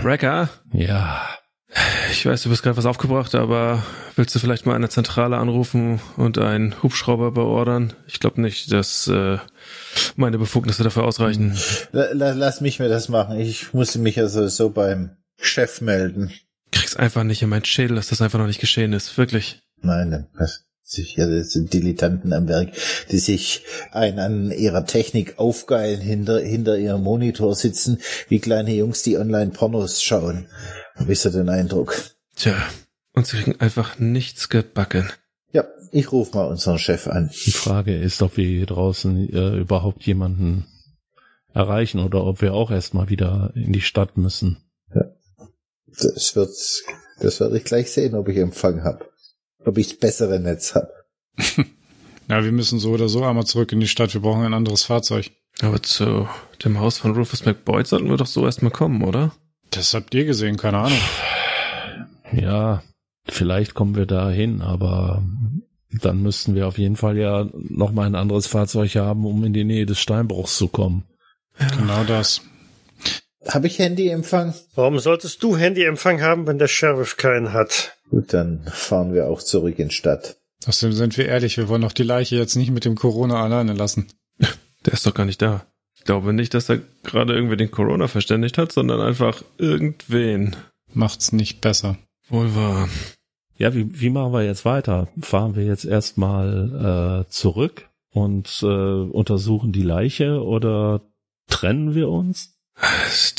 Wrecker, Ja, ich weiß, du bist gerade was aufgebracht, aber willst du vielleicht mal eine Zentrale anrufen und einen Hubschrauber beordern? Ich glaube nicht, dass äh, meine Befugnisse dafür ausreichen. La- la- Lass mich mir das machen. Ich muss mich ja sowieso beim Chef melden. Krieg's einfach nicht in meinen Schädel, dass das einfach noch nicht geschehen ist. Wirklich. Nein, das sind Dilettanten am Werk, die sich ein an ihrer Technik aufgeilen, hinter, hinter ihrem Monitor sitzen, wie kleine Jungs, die online Pornos schauen. Hab ich so den Eindruck. Tja, und sie kriegen einfach nichts gebacken. Ja, ich ruf mal unseren Chef an. die Frage ist, ob wir hier draußen äh, überhaupt jemanden erreichen oder ob wir auch erstmal wieder in die Stadt müssen. Das wird, das werde ich gleich sehen, ob ich Empfang habe. Ob ich das bessere Netz habe. Ja, wir müssen so oder so einmal zurück in die Stadt. Wir brauchen ein anderes Fahrzeug. Aber zu dem Haus von Rufus McBoyd sollten wir doch so erstmal kommen, oder? Das habt ihr gesehen, keine Ahnung. Ja, vielleicht kommen wir da hin, aber dann müssten wir auf jeden Fall ja noch mal ein anderes Fahrzeug haben, um in die Nähe des Steinbruchs zu kommen. Genau das. Habe ich Handyempfang? Warum solltest du Handyempfang haben, wenn der Sheriff keinen hat? Gut, dann fahren wir auch zurück in Stadt. Außerdem sind wir ehrlich, wir wollen doch die Leiche jetzt nicht mit dem Corona alleine lassen. Der ist doch gar nicht da. Ich glaube nicht, dass er gerade irgendwie den Corona verständigt hat, sondern einfach irgendwen. Macht's nicht besser. Wohl wahr. Ja, wie, wie machen wir jetzt weiter? Fahren wir jetzt erstmal äh, zurück und äh, untersuchen die Leiche oder trennen wir uns?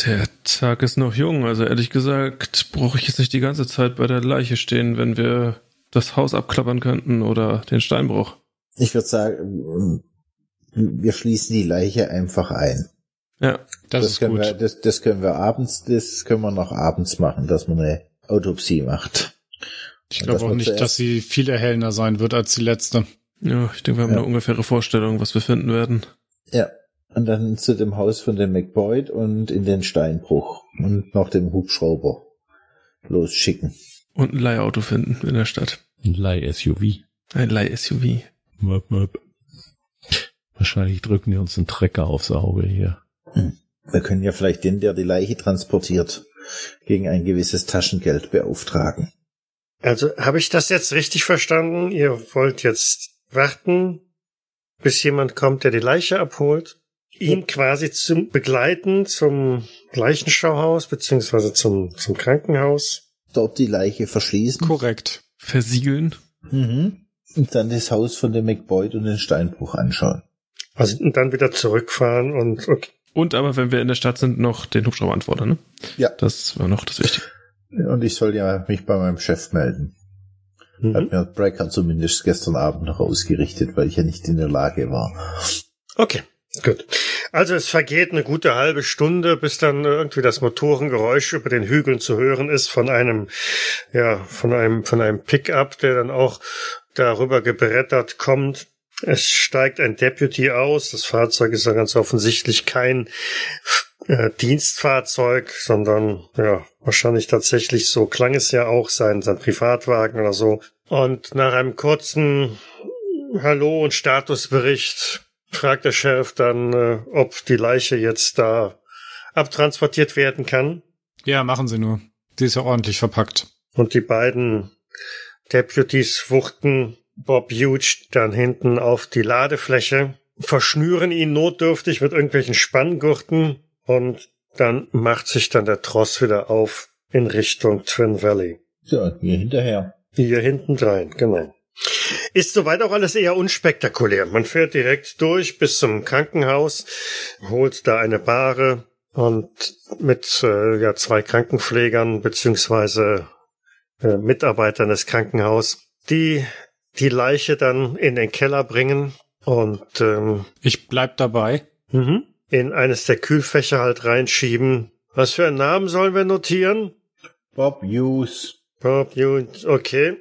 Der Tag ist noch jung, also ehrlich gesagt brauche ich jetzt nicht die ganze Zeit bei der Leiche stehen, wenn wir das Haus abklappern könnten oder den Steinbruch. Ich würde sagen, wir schließen die Leiche einfach ein. Ja, Das, ist können gut. wir, das, das können wir abends, das können wir noch abends machen, dass man eine Autopsie macht. Ich glaube auch nicht, dass sie viel erhellender sein wird als die letzte. ja, ich denke, wir haben Ja. eine ungefähre Vorstellung, was wir finden werden. Ja. Und dann zu dem Haus von dem McBoyd und in den Steinbruch und noch dem Hubschrauber losschicken. Und ein Leihauto finden in der Stadt. Ein Leih-SUV. Ein Leih-SUV. Möp, möp. Wahrscheinlich drücken die uns einen Trecker aufs Auge hier. Wir können ja vielleicht den, der die Leiche transportiert, gegen ein gewisses Taschengeld beauftragen. Also habe ich das jetzt richtig verstanden? Ihr wollt jetzt warten, bis jemand kommt, der die Leiche abholt, ihn quasi zum begleiten zum Leichenschauhaus beziehungsweise zum zum Krankenhaus. Dort die Leiche verschließen. Korrekt. Versiegeln. Mhm. Und dann das Haus von dem McBoyd und den Steinbruch anschauen. Also und dann wieder zurückfahren und okay. Und aber, wenn wir in der Stadt sind, noch den Hubschrauber antworten, ne? Ja. Das war noch das Wichtige. Und ich soll ja mich bei meinem Chef melden. Hat Mhm. mir Brecker zumindest gestern Abend noch ausgerichtet, weil ich ja nicht in der Lage war. Okay, gut. Also es vergeht eine gute halbe Stunde, bis dann irgendwie das Motorengeräusch über den Hügeln zu hören ist von einem, ja, von einem, von einem Pickup, der dann auch darüber gebrettert kommt. Es steigt ein Deputy aus. Das Fahrzeug ist ja ganz offensichtlich kein äh, Dienstfahrzeug, sondern ja, wahrscheinlich tatsächlich so klang es ja auch sein, sein Privatwagen oder so. Und nach einem kurzen Hallo und Statusbericht fragt der Sheriff dann, äh, ob die Leiche jetzt da abtransportiert werden kann. Ja, machen sie nur. Die ist ja ordentlich verpackt. Und die beiden Deputies wuchten Bob Huge dann hinten auf die Ladefläche, verschnüren ihn notdürftig mit irgendwelchen Spanngurten und dann macht sich dann der Tross wieder auf in Richtung Twin Valley. Ja, mir hinterher. Hier hinten rein, genau. Ist soweit auch alles eher unspektakulär. Man fährt direkt durch bis zum Krankenhaus, holt da eine Bahre und mit äh, ja, zwei Krankenpflegern beziehungsweise äh, Mitarbeitern des Krankenhauses, die die Leiche dann in den Keller bringen und ähm, Ich bleib dabei. mhm, in eines der Kühlfächer halt reinschieben. Was für einen Namen sollen wir notieren? Bob Hughes. Bob Hughes, okay.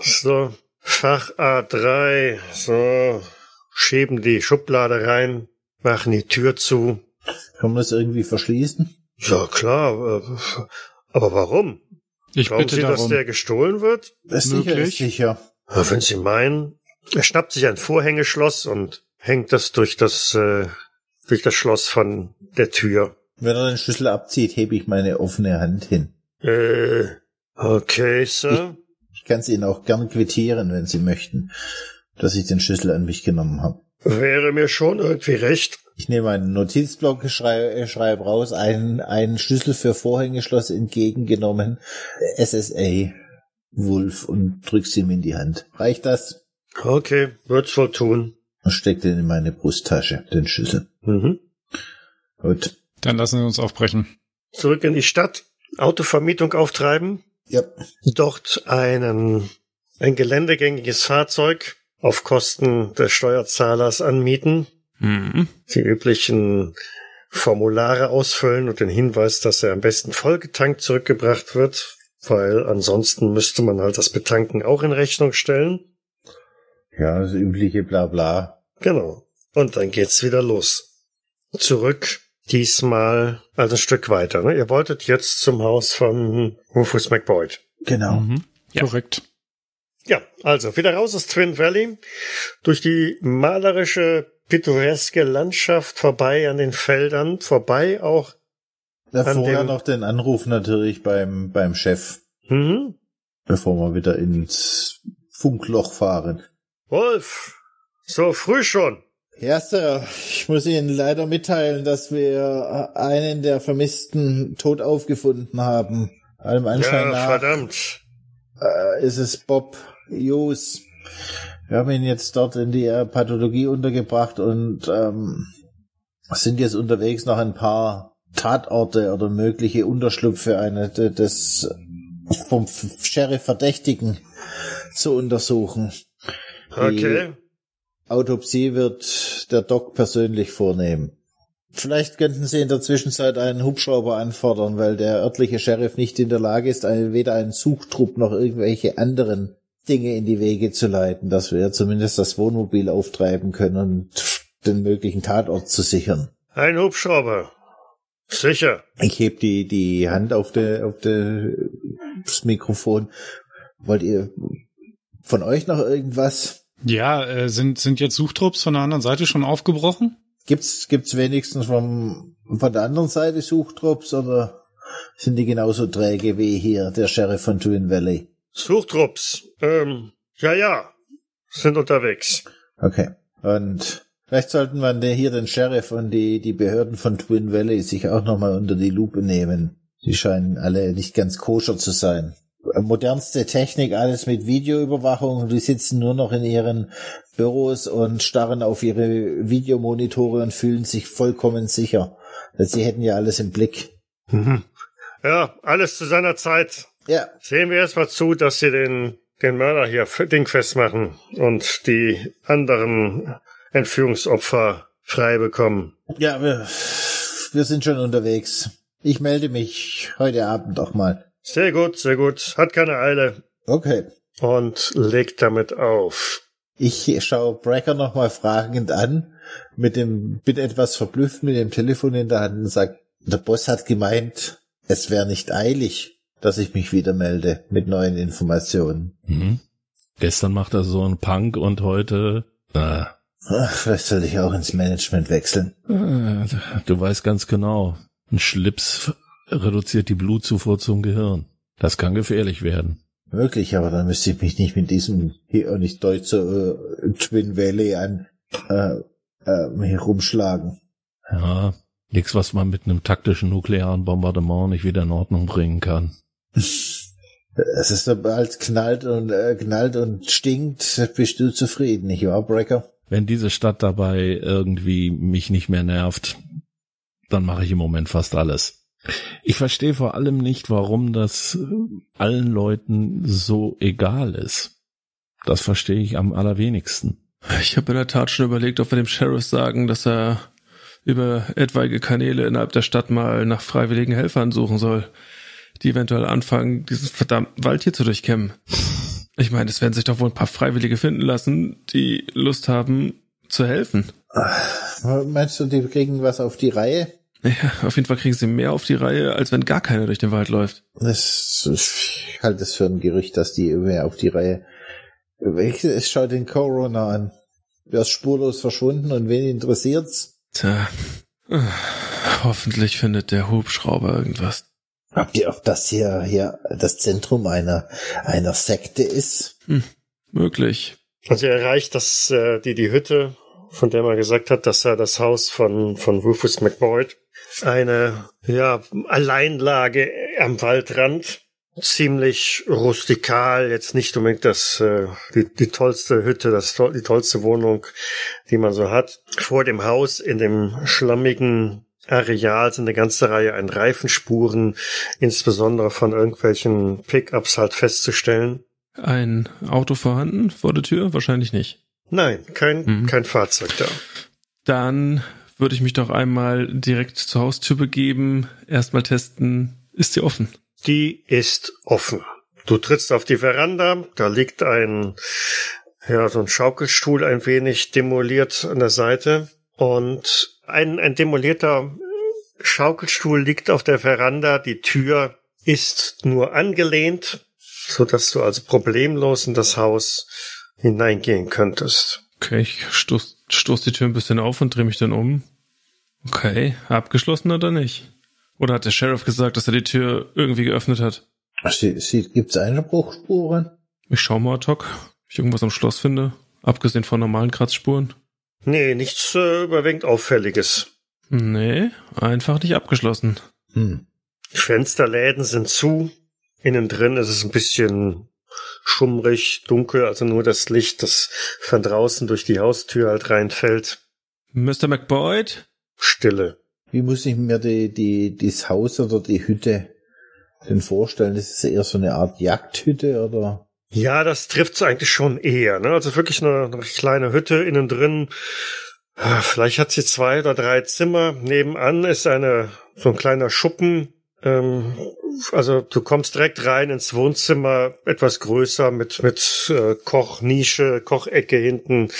So, Fach A3, so, schieben die Schublade rein, machen die Tür zu. Kann man das irgendwie verschließen? Ja, klar, äh, aber warum? Ich Glauben bitte Sie, dass darum. der gestohlen wird? Das sicher Möglich. ist sicher. Ja, wenn Sie meinen. Er schnappt sich ein Vorhängeschloss und hängt das durch das, äh, durch das Schloss von der Tür. Wenn er den Schlüssel abzieht, hebe ich meine offene Hand hin. Äh, okay, Sir. Ich kann es Ihnen auch gern quittieren, wenn Sie möchten, dass ich den Schlüssel an mich genommen habe. Wäre mir schon irgendwie recht. Ich nehme einen Notizblock, schreibe, schreibe raus, einen, einen Schlüssel für Vorhängeschloss entgegengenommen, SSA Wolf und drück's ihm in die Hand. Reicht das? Okay, wird's wohl tun. Und steck den in meine Brusttasche, den Schlüssel. Mhm. Gut. Dann lassen wir uns aufbrechen. Zurück in die Stadt, Autovermietung auftreiben, Ja. dort einen, ein geländegängiges Fahrzeug auf Kosten des Steuerzahlers anmieten. Mhm. Die üblichen Formulare ausfüllen und den Hinweis, dass er am besten vollgetankt zurückgebracht wird, weil ansonsten müsste man halt das Betanken auch in Rechnung stellen. Ja, das übliche Blabla. Genau. Und dann geht's wieder los. Zurück, diesmal also ein Stück weiter. Ne? Ihr wolltet jetzt zum Haus von Rufus McBoyd. Genau. Mhm. Korrekt. Ja, also wieder raus aus Twin Valley, durch die malerische, pittoreske Landschaft vorbei an den Feldern, vorbei auch. Da vorher noch den Anruf natürlich beim, beim Chef, Mhm. bevor wir wieder ins Funkloch fahren. Wolf, so früh schon. Ja, Sir, ich muss Ihnen leider mitteilen, dass wir einen der Vermissten tot aufgefunden haben. Allem Anschein Ja, nach verdammt. äh, ist es Bob Hughes. Wir haben ihn jetzt dort in die äh, Pathologie untergebracht und ähm, sind jetzt unterwegs noch ein paar Tatorte oder mögliche Unterschlupfe eine, de- des vom Sheriff Verdächtigen zu untersuchen. Okay. Autopsie wird der Doc persönlich vornehmen. Vielleicht könnten Sie in der Zwischenzeit einen Hubschrauber anfordern, weil der örtliche Sheriff nicht in der Lage ist, weder einen Suchtrupp noch irgendwelche anderen Dinge in die Wege zu leiten, dass wir zumindest das Wohnmobil auftreiben können und den möglichen Tatort zu sichern. Ein Hubschrauber. Sicher. Ich heb die, die Hand auf, der auf der, das Mikrofon. Wollt ihr von euch noch irgendwas? Ja, äh, sind, sind jetzt Suchtrupps von der anderen Seite schon aufgebrochen? Gibt's, gibt's wenigstens vom, von der anderen Seite Suchtrupps oder sind die genauso träge wie hier der Sheriff von Twin Valley? Suchtrupps. Ähm, ja, ja. Sind unterwegs. Okay. Und vielleicht sollten wir den- hier den Sheriff und die, die Behörden von Twin Valley sich auch nochmal unter die Lupe nehmen. Die scheinen alle nicht ganz koscher zu sein. Modernste Technik, alles mit Videoüberwachung. Die sitzen nur noch in ihren Büros und starren auf ihre Videomonitore und fühlen sich vollkommen sicher. Sie hätten ja alles im Blick. Mhm. Ja, alles zu seiner Zeit. Ja, Sehen wir erstmal zu, dass sie den, den Mörder hier dingfest machen und die anderen Entführungsopfer frei bekommen. ja, wir, wir sind schon unterwegs. Ich melde mich heute Abend auch mal. Sehr gut, sehr gut. Hat keine Eile. Okay. Und legt damit auf. Ich schaue Brecker nochmal fragend an, mit dem, bin etwas verblüfft mit dem Telefon in der Hand und sag, der Boss hat gemeint, es wäre nicht eilig, dass ich mich wieder melde mit neuen Informationen. Mhm. Gestern macht er so einen Punk und heute, äh, Ach, vielleicht soll ich auch ins Management wechseln. äh, du weißt ganz genau, ein Schlips reduziert die Blutzufuhr zum Gehirn. Das kann gefährlich werden. Möglich, aber dann müsste ich mich nicht mit diesem hier auch nicht deutsche äh, Twin Valley an äh, äh, herumschlagen. Ja, nix, was man mit einem taktischen nuklearen Bombardement nicht wieder in Ordnung bringen kann. Es ist sobald knallt und äh, knallt und stinkt, bist du zufrieden, nicht wahr, Brecker? Wenn diese Stadt dabei irgendwie mich nicht mehr nervt, dann mache ich im Moment fast alles. Ich verstehe vor allem nicht, warum das äh, allen Leuten so egal ist. Das verstehe ich am allerwenigsten. Ich habe in der Tat schon überlegt, ob wir dem Sheriff sagen, dass er über etwaige Kanäle innerhalb der Stadt mal nach freiwilligen Helfern suchen soll, die eventuell anfangen, diesen verdammten Wald hier zu durchkämmen. Ich meine, es werden sich doch wohl ein paar Freiwillige finden lassen, die Lust haben zu helfen. Meinst du, die kriegen was auf die Reihe? Ja, auf jeden Fall kriegen sie mehr auf die Reihe, als wenn gar keiner durch den Wald läuft. Das, ich halte es für ein Gerücht, dass die mehr auf die Reihe. Es schaut den Corona an. Der ist spurlos verschwunden und wen interessiert's? Tja, hoffentlich findet der Hubschrauber irgendwas. Habt ihr, ob das hier, hier das Zentrum einer, einer Sekte ist? Möglich. Also er erreicht das, äh, die, die Hütte, von der man gesagt hat, dass er das Haus von, von Rufus McBoyd eine, ja, Alleinlage am Waldrand. Ziemlich rustikal, jetzt nicht unbedingt das, äh, die, die tollste Hütte, das, die tollste Wohnung, die man so hat. Vor dem Haus in dem schlammigen Areal sind eine ganze Reihe an Reifenspuren, insbesondere von irgendwelchen Pickups halt festzustellen. Ein Auto vorhanden vor der Tür? Wahrscheinlich nicht. Nein, kein, Mhm. kein Fahrzeug da. Dann würde ich mich doch einmal direkt zur Haustür begeben, erstmal testen, ist sie offen? Die ist offen. Du trittst auf die Veranda, da liegt ein, ja, so ein Schaukelstuhl ein wenig demoliert an der Seite und ein, ein demolierter Schaukelstuhl liegt auf der Veranda, die Tür ist nur angelehnt, so dass du also problemlos in das Haus hineingehen könntest. Okay, ich stoß, stoß die Tür ein bisschen auf und drehe mich dann um. Okay, abgeschlossen oder nicht? Oder hat der Sheriff gesagt, dass er die Tür irgendwie geöffnet hat? Sie, sie, gibt's Einbruchspuren? Ich schau mal ad hoc, ob ich irgendwas am Schloss finde, abgesehen von normalen Kratzspuren. Nee, nichts äh, überwiegend Auffälliges. Nee, einfach nicht abgeschlossen. Hm. Die Fensterläden sind zu. Innen drin ist es ein bisschen schummrig, dunkel, also nur das Licht, das von draußen durch die Haustür halt reinfällt. Mr. McBoyd? Stille. Wie muss ich mir die, die, das Haus oder die Hütte denn vorstellen? Ist es eher so eine Art Jagdhütte oder? Ja, das trifft's eigentlich schon eher. Ne? Also wirklich eine, eine kleine Hütte innen drin. Ah, Vielleicht hat sie zwei oder drei Zimmer. Nebenan ist eine so ein kleiner Schuppen. Ähm, also du kommst direkt rein ins Wohnzimmer, etwas größer mit mit äh, Kochnische, Kochecke hinten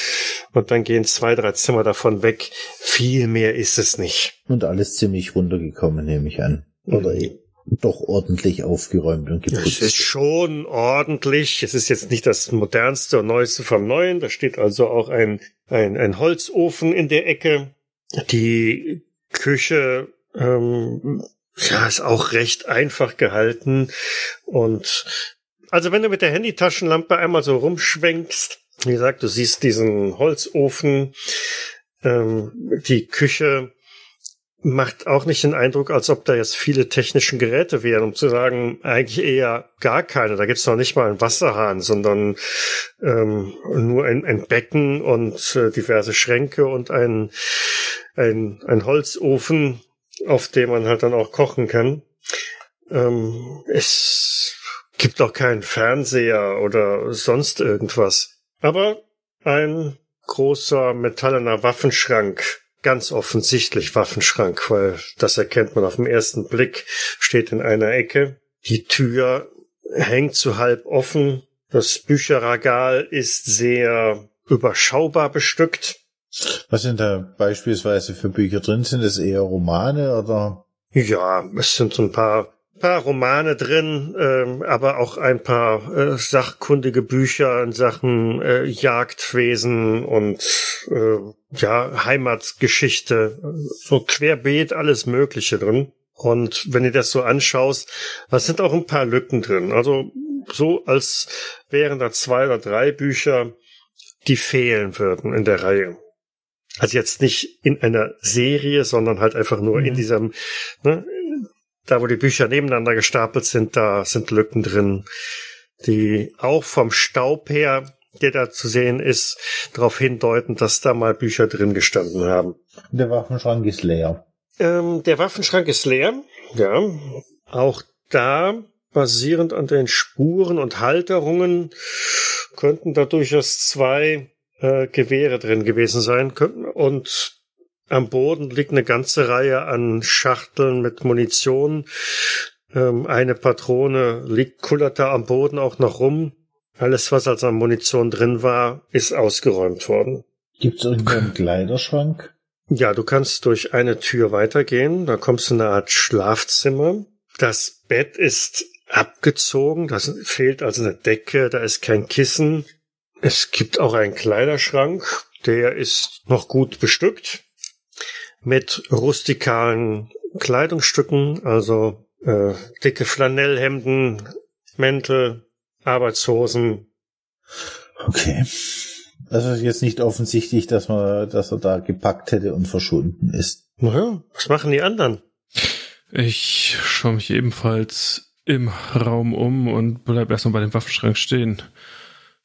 und dann gehen zwei, drei Zimmer davon weg. Viel mehr ist es nicht. Und alles ziemlich runtergekommen, nehme ich an. Oder Mhm. doch ordentlich aufgeräumt und Es geputzt. ist schon ordentlich. Es ist jetzt nicht das modernste und neueste vom Neuen. Da steht also auch ein, ein, ein Holzofen in der Ecke. Die Küche ähm, ja, ist auch recht einfach gehalten. Und also wenn du mit der Handytaschenlampe einmal so rumschwenkst, wie gesagt, du siehst diesen Holzofen, ähm, die Küche macht auch nicht den Eindruck, als ob da jetzt viele technischen Geräte wären, um zu sagen, eigentlich eher gar keine. Da gibt's noch nicht mal einen Wasserhahn, sondern ähm, nur ein, ein Becken und äh, diverse Schränke und ein, ein, ein Holzofen, auf dem man halt dann auch kochen kann. Ähm, es gibt auch keinen Fernseher oder sonst irgendwas. Aber ein großer metallener Waffenschrank ganz offensichtlich Waffenschrank, weil das erkennt man auf den ersten Blick, steht in einer Ecke. Die Tür hängt zu halb offen. Das Bücherregal ist sehr überschaubar bestückt. Was sind da beispielsweise für Bücher drin? Sind es eher Romane oder? Ja, es sind so ein paar, paar Romane drin, ähm, aber auch ein paar äh, sachkundige Bücher in Sachen äh, Jagdwesen und äh, ja, Heimatgeschichte, so querbeet alles Mögliche drin. Und wenn du das so anschaust, da sind auch ein paar Lücken drin. Also so, als wären da zwei oder drei Bücher, die fehlen würden in der Reihe. Also jetzt nicht in einer Serie, sondern halt einfach nur in diesem, ne, da wo die Bücher nebeneinander gestapelt sind, da sind Lücken drin, die auch vom Staub her, der da zu sehen ist, darauf hindeuten, dass da mal Bücher drin gestanden haben. Der Waffenschrank ist leer. Ähm, der Waffenschrank ist leer, ja. Auch da, basierend an den Spuren und Halterungen, könnten da durchaus zwei äh, Gewehre drin gewesen sein könnten. Und am Boden liegt eine ganze Reihe an Schachteln mit Munition. Ähm, eine Patrone liegt, kullert da am Boden auch noch rum. Alles, was als an Munition drin war, ist ausgeräumt worden. Gibt es irgendeinen Kleiderschrank? Ja, du kannst durch eine Tür weitergehen. Da kommst du in eine Art Schlafzimmer. Das Bett ist abgezogen. Da fehlt also eine Decke. Da ist kein Kissen. Es gibt auch einen Kleiderschrank. Der ist noch gut bestückt. Mit rustikalen Kleidungsstücken. Also äh, dicke Flanellhemden, Mäntel, Arbeitshosen. Okay. Also ist jetzt nicht offensichtlich, dass man, dass er da gepackt hätte und verschwunden ist. Naja, was machen die anderen? Ich schaue mich ebenfalls im Raum um und bleib erstmal bei dem Waffenschrank stehen.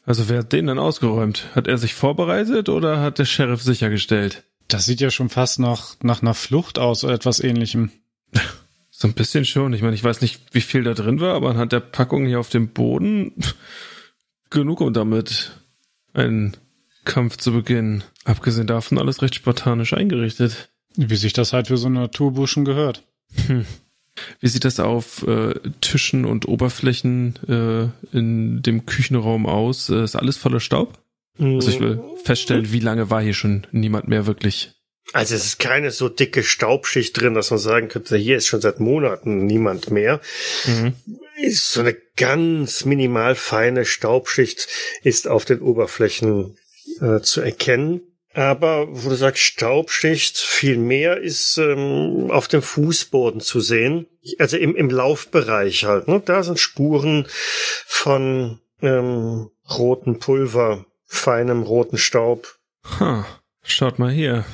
Also wer hat den dann ausgeräumt? Hat er sich vorbereitet oder hat der Sheriff sichergestellt? Das sieht ja schon fast nach, nach einer Flucht aus oder etwas ähnlichem. So ein bisschen schon. Ich meine, ich weiß nicht, wie viel da drin war, aber anhand der Packung hier auf dem Boden genug, um damit einen Kampf zu beginnen. Abgesehen davon alles recht spartanisch eingerichtet. Wie sich das halt für so eine Naturbuschen gehört. Hm. Wie sieht das auf äh, Tischen und Oberflächen äh, in dem Küchenraum aus? Äh, ist alles voller Staub? Also ich will feststellen, wie lange war hier schon niemand mehr wirklich? Also es ist keine so dicke Staubschicht drin, dass man sagen könnte, hier ist schon seit Monaten niemand mehr. Mhm. Ist so eine ganz minimal feine Staubschicht ist auf den Oberflächen äh, zu erkennen. Aber wo du sagst Staubschicht, viel mehr ist ähm, auf dem Fußboden zu sehen. Also im, im Laufbereich halt. Ne? Da sind Spuren von ähm, rotem Pulver, feinem roten Staub. Ha, schaut mal hier.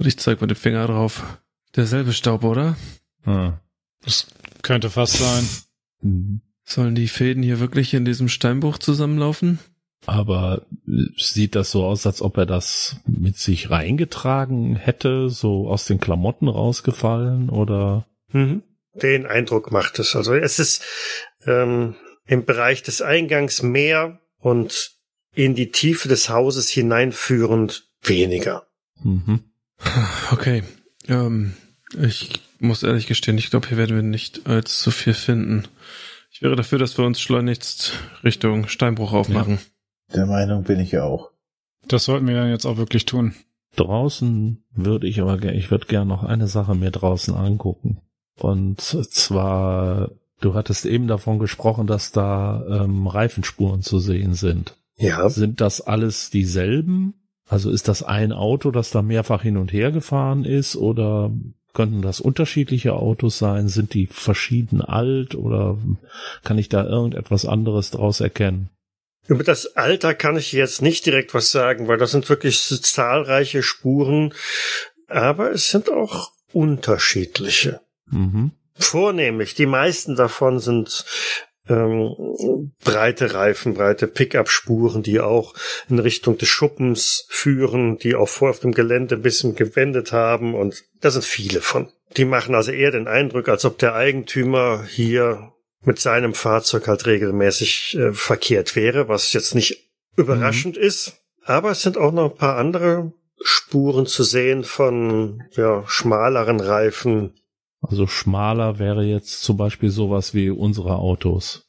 Und ich zeig mal den Finger drauf. Derselbe Staub, oder? Hm. Das könnte fast sein. Sollen die Fäden hier wirklich in diesem Steinbruch zusammenlaufen? Aber sieht das so aus, als ob er das mit sich reingetragen hätte, so aus den Klamotten rausgefallen oder? Mhm. Den Eindruck macht es. Also es ist ähm, im Bereich des Eingangs mehr und in die Tiefe des Hauses hineinführend weniger. Mhm. Okay. Ähm, ich muss ehrlich gestehen, ich glaube, hier werden wir nicht allzu viel finden. Ich wäre dafür, dass wir uns schleunigst Richtung Steinbruch aufmachen. Ja. Der Meinung bin ich auch. Das sollten wir dann jetzt auch wirklich tun. Draußen würde ich aber, ich würde gerne noch eine Sache mir draußen angucken. Und zwar, du hattest eben davon gesprochen, dass da ähm, Reifenspuren zu sehen sind. Ja. Sind das alles dieselben? Also ist das ein Auto, das da mehrfach hin und her gefahren ist oder könnten das unterschiedliche Autos sein? Sind die verschieden alt oder kann ich da irgendetwas anderes draus erkennen? Über das Alter kann ich jetzt nicht direkt was sagen, weil das sind wirklich zahlreiche Spuren, aber es sind auch unterschiedliche. Mhm. Vornehmlich, die meisten davon sind ähm, breite Reifen, breite Pickup-Spuren, die auch in Richtung des Schuppens führen, die auch vor auf dem Gelände ein bisschen gewendet haben und da sind viele von. Die machen also eher den Eindruck, als ob der Eigentümer hier mit seinem Fahrzeug halt regelmäßig äh, verkehrt wäre, was jetzt nicht überraschend mhm. ist. Aber es sind auch noch ein paar andere Spuren zu sehen von ja, schmaleren Reifen. Also schmaler wäre jetzt zum Beispiel sowas wie unsere Autos,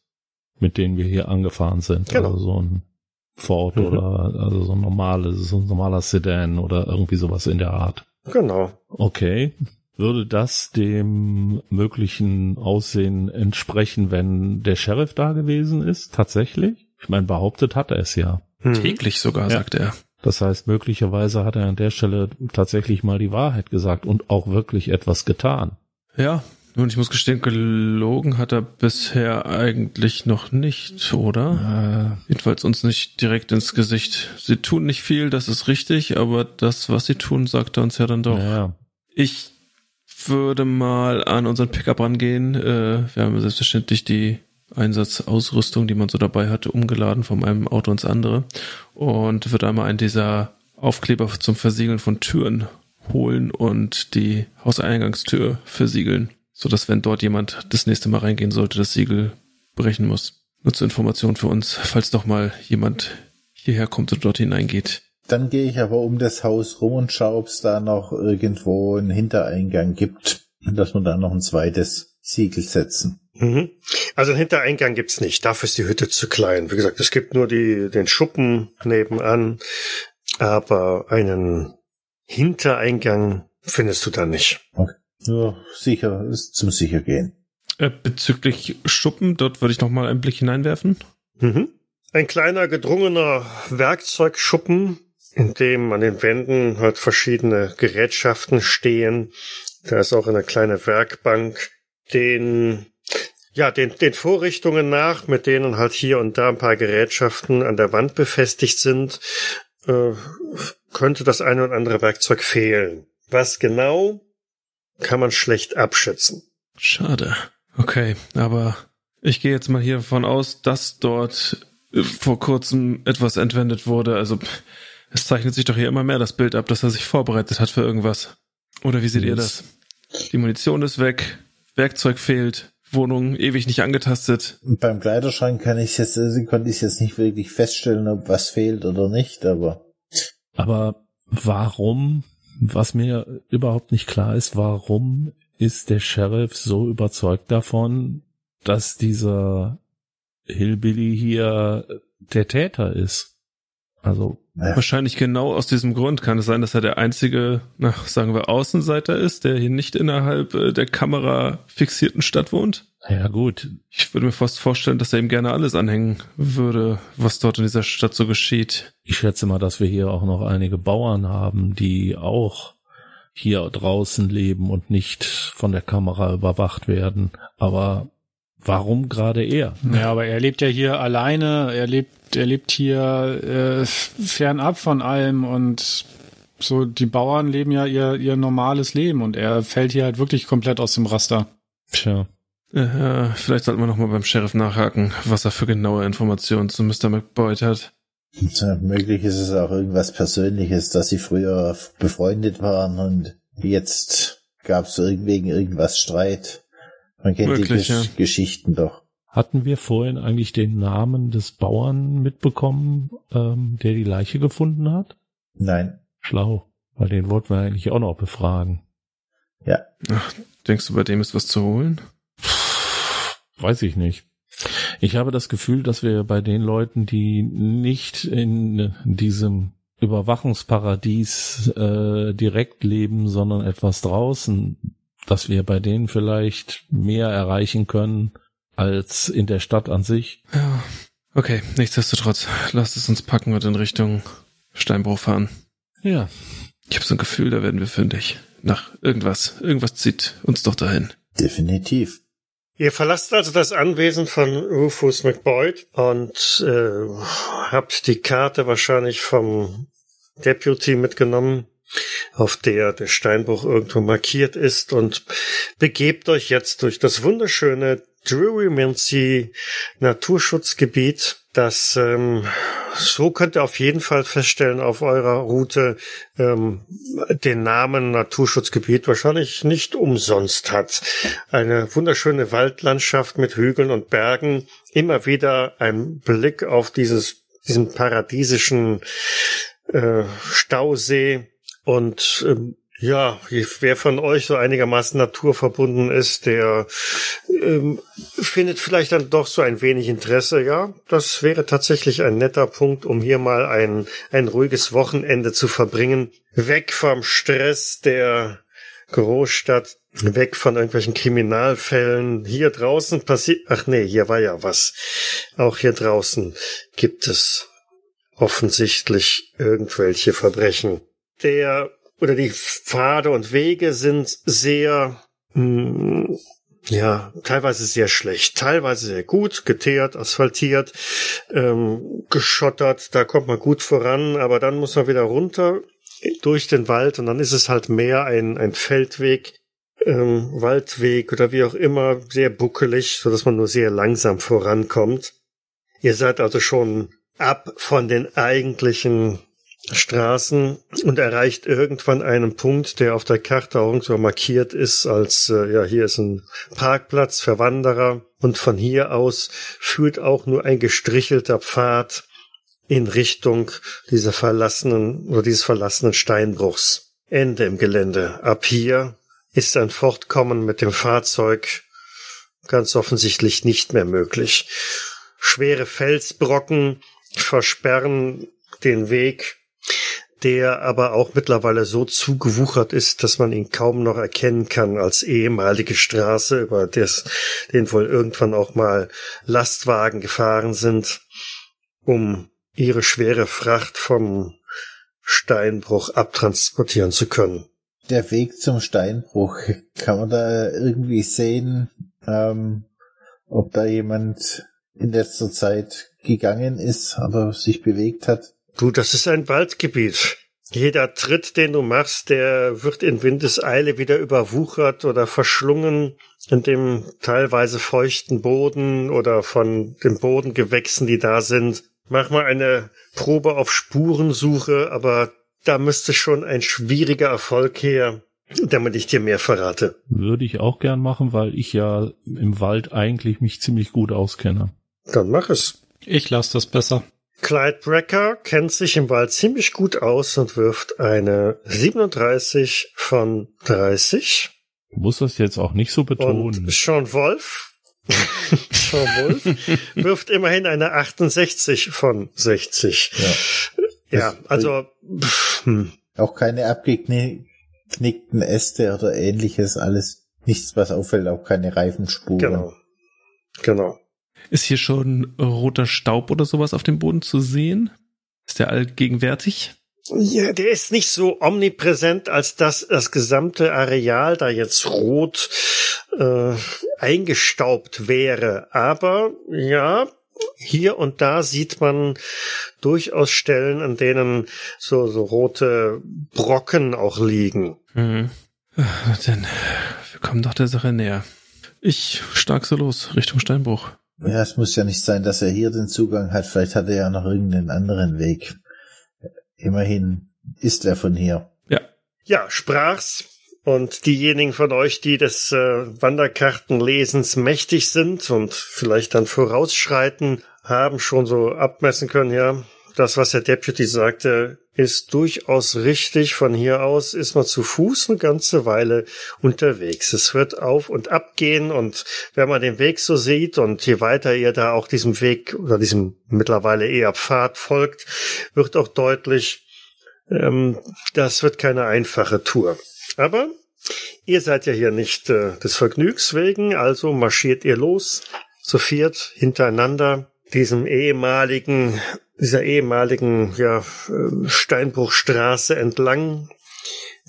mit denen wir hier angefahren sind. Genau. Also so ein Ford mhm. oder also so ein normales, so ein normaler Sedan oder irgendwie sowas in der Art. Genau. Okay. Würde das dem möglichen Aussehen entsprechen, wenn der Sheriff da gewesen ist? Tatsächlich? Ich meine, behauptet hat er es ja. Hm. Täglich sogar, ja. sagt er. Das heißt, möglicherweise hat er an der Stelle tatsächlich mal die Wahrheit gesagt und auch wirklich etwas getan. Ja, und ich muss gestehen, gelogen hat er bisher eigentlich noch nicht, oder? Äh. Jedenfalls uns nicht direkt ins Gesicht. Sie tun nicht viel, das ist richtig, aber das, was sie tun, sagt er uns ja dann doch. Ja. Ich würde mal an unseren Pickup rangehen. Äh, wir haben selbstverständlich die Einsatzausrüstung, die man so dabei hatte, umgeladen von einem Auto ins andere und würde einmal einen dieser Aufkleber zum Versiegeln von Türen holen und die Hauseingangstür versiegeln, so dass wenn dort jemand das nächste Mal reingehen sollte, das Siegel brechen muss. Nur zur Information für uns, falls doch mal jemand hierher kommt und dort hineingeht. Dann gehe ich aber um das Haus rum und schaue, ob es da noch irgendwo einen Hintereingang gibt, dass wir da noch ein zweites Siegel setzen. Mhm. Also einen Hintereingang gibt's nicht. Dafür ist die Hütte zu klein. Wie gesagt, es gibt nur die, den Schuppen nebenan, aber einen Hintereingang findest du da nicht. Okay. Ja, sicher, ist zum Sichergehen. Äh, bezüglich Schuppen, dort würde ich noch mal einen Blick hineinwerfen. Mhm. Ein kleiner gedrungener Werkzeugschuppen in dem an den Wänden halt verschiedene Gerätschaften stehen. Da ist auch eine kleine Werkbank, den ja, den, den Vorrichtungen nach, mit denen halt hier und da ein paar Gerätschaften an der Wand befestigt sind, äh, könnte das eine oder andere Werkzeug fehlen. Was genau, kann man schlecht abschätzen. Schade. Okay, aber ich gehe jetzt mal hier davon aus, dass dort vor kurzem etwas entwendet wurde. Also es zeichnet sich doch hier immer mehr das Bild ab, dass er sich vorbereitet hat für irgendwas. Oder wie seht yes. ihr das? Die Munition ist weg, Werkzeug fehlt, Wohnung ewig nicht angetastet. Und beim Kleiderschrank kann ich jetzt, also konnte ich jetzt nicht wirklich feststellen, ob was fehlt oder nicht, aber. Aber warum was mir überhaupt nicht klar ist, warum ist der Sheriff so überzeugt davon, dass dieser Hillbilly hier der Täter ist? Also naja. Wahrscheinlich genau aus diesem Grund kann es sein, dass er der einzige, na, sagen wir, Außenseiter ist, der hier nicht innerhalb äh, der Kamera fixierten Stadt wohnt. Ja, gut. Ich würde mir fast vorstellen, dass er ihm gerne alles anhängen würde, was dort in dieser Stadt so geschieht. Ich schätze mal, dass wir hier auch noch einige Bauern haben, die auch hier draußen leben und nicht von der Kamera überwacht werden. Aber warum gerade er? Ja, aber er lebt ja hier alleine, er lebt, er lebt hier äh, fernab von allem und so die Bauern leben ja ihr, ihr normales Leben und er fällt hier halt wirklich komplett aus dem Raster. Tja. Äh, vielleicht sollten wir nochmal beim Sheriff nachhaken, was er für genaue Informationen zu Mr. McBoyd hat. Tja, möglich ist es auch irgendwas Persönliches, dass sie früher befreundet waren und jetzt gab es wegen irgendwas Streit. Man kennt Wirklich, die Gesch ja. Geschichten doch. Hatten wir vorhin eigentlich den Namen des Bauern mitbekommen, ähm, der die Leiche gefunden hat? Nein. Schlau, weil den wollten wir eigentlich auch noch befragen. Ja. Ach, denkst du, bei dem ist was zu holen? Weiß ich nicht. Ich habe das Gefühl, dass wir bei den Leuten, die nicht in diesem Überwachungsparadies äh, direkt leben, sondern etwas draußen, dass wir bei denen vielleicht mehr erreichen können als in der Stadt an sich. Ja. Okay, nichtsdestotrotz, lasst es uns packen und in Richtung Steinbruch fahren. Ja. Ich habe so ein Gefühl, da werden wir fündig. Nach irgendwas. Irgendwas zieht uns doch dahin. Definitiv. Ihr verlasst also das Anwesen von Rufus McBoyd und äh, habt die Karte wahrscheinlich vom Deputy mitgenommen auf der der Steinbruch irgendwo markiert ist und begebt euch jetzt durch das wunderschöne Drury Mincy Naturschutzgebiet. Das ähm, so könnt ihr auf jeden Fall feststellen auf eurer Route ähm, den Namen Naturschutzgebiet wahrscheinlich nicht umsonst hat. Eine wunderschöne Waldlandschaft mit Hügeln und Bergen. Immer wieder ein Blick auf dieses diesen paradiesischen äh, Stausee und ähm, ja, wer von euch so einigermaßen naturverbunden ist, der ähm, findet vielleicht dann doch so ein wenig Interesse. Ja, das wäre tatsächlich ein netter Punkt, um hier mal ein, ein ruhiges Wochenende zu verbringen. Weg vom Stress der Großstadt, weg von irgendwelchen Kriminalfällen. Hier draußen passiert, ach nee, hier war ja was. Auch hier draußen gibt es offensichtlich irgendwelche Verbrechen der oder die Pfade und Wege sind sehr, mh, hm, ja, teilweise sehr schlecht, teilweise sehr gut, geteert, asphaltiert, ähm, geschottert, da kommt man gut voran, aber dann muss man wieder runter durch den Wald und dann ist es halt mehr ein, ein Feldweg, ähm, Waldweg oder wie auch immer, sehr buckelig, so dass man nur sehr langsam vorankommt. Ihr seid also schon ab von den eigentlichen Straßen und erreicht irgendwann einen Punkt, der auf der Karte auch so markiert ist als, äh, ja, hier ist ein Parkplatz für Wanderer und von hier aus führt auch nur ein gestrichelter Pfad in Richtung dieser verlassenen oder dieses verlassenen Steinbruchs. Ende im Gelände. Ab hier ist ein Fortkommen mit dem Fahrzeug ganz offensichtlich nicht mehr möglich. Schwere Felsbrocken versperren den Weg der aber auch mittlerweile so zugewuchert ist, dass man ihn kaum noch erkennen kann als ehemalige Straße, über des, den wohl irgendwann auch mal Lastwagen gefahren sind, um ihre schwere Fracht vom Steinbruch abtransportieren zu können. Der Weg zum Steinbruch, kann man da irgendwie sehen, ähm, ob da jemand in letzter Zeit gegangen ist oder sich bewegt hat? Du, das ist ein Waldgebiet. Jeder Tritt, den du machst, der wird in Windeseile wieder überwuchert oder verschlungen in dem teilweise feuchten Boden oder von den Bodengewächsen, die da sind. Mach mal eine Probe auf Spurensuche, aber da müsste schon ein schwieriger Erfolg her, damit ich dir mehr verrate. Würde ich auch gern machen, weil ich ja im Wald eigentlich mich ziemlich gut auskenne. Dann mach es. Ich lasse das besser. Clyde Brecker kennt sich im Wald ziemlich gut aus und wirft eine 37 von 30. Muss das jetzt auch nicht so betonen. Und Sean Wolf, Sean Wolf wirft immerhin eine 68 von 60. Ja. Ja, also pff, hm. Auch keine abgeknickten Äste oder ähnliches, alles nichts, was auffällt, auch keine Reifenspuren. genau. Genau. Ist hier schon roter Staub oder sowas auf dem Boden zu sehen? Ist der allgegenwärtig? Ja, der ist nicht so omnipräsent, als dass das gesamte Areal da jetzt rot äh, eingestaubt wäre. Aber ja, hier und da sieht man durchaus Stellen, an denen so, so rote Brocken auch liegen. Mhm. Denn wir kommen doch der Sache näher. Ich stark so los, Richtung Steinbruch. Ja, es muss ja nicht sein, dass er hier den Zugang hat. Vielleicht hat er ja noch irgendeinen anderen Weg. Immerhin ist er von hier. Ja. Ja, sprach's. Und diejenigen von euch, die des äh, Wanderkartenlesens mächtig sind und vielleicht dann vorausschreiten, haben schon so abmessen können, ja, das, was der Deputy sagte, ist durchaus richtig. Von hier aus ist man zu Fuß eine ganze Weile unterwegs. Es wird auf und ab gehen und wenn man den Weg so sieht und je weiter ihr da auch diesem Weg oder diesem mittlerweile eher Pfad folgt, wird auch deutlich, ähm, das wird keine einfache Tour. Aber ihr seid ja hier nicht äh, des Vergnügs wegen, also marschiert ihr los, zu viert hintereinander diesem ehemaligen, dieser ehemaligen ja, Steinbruchstraße entlang,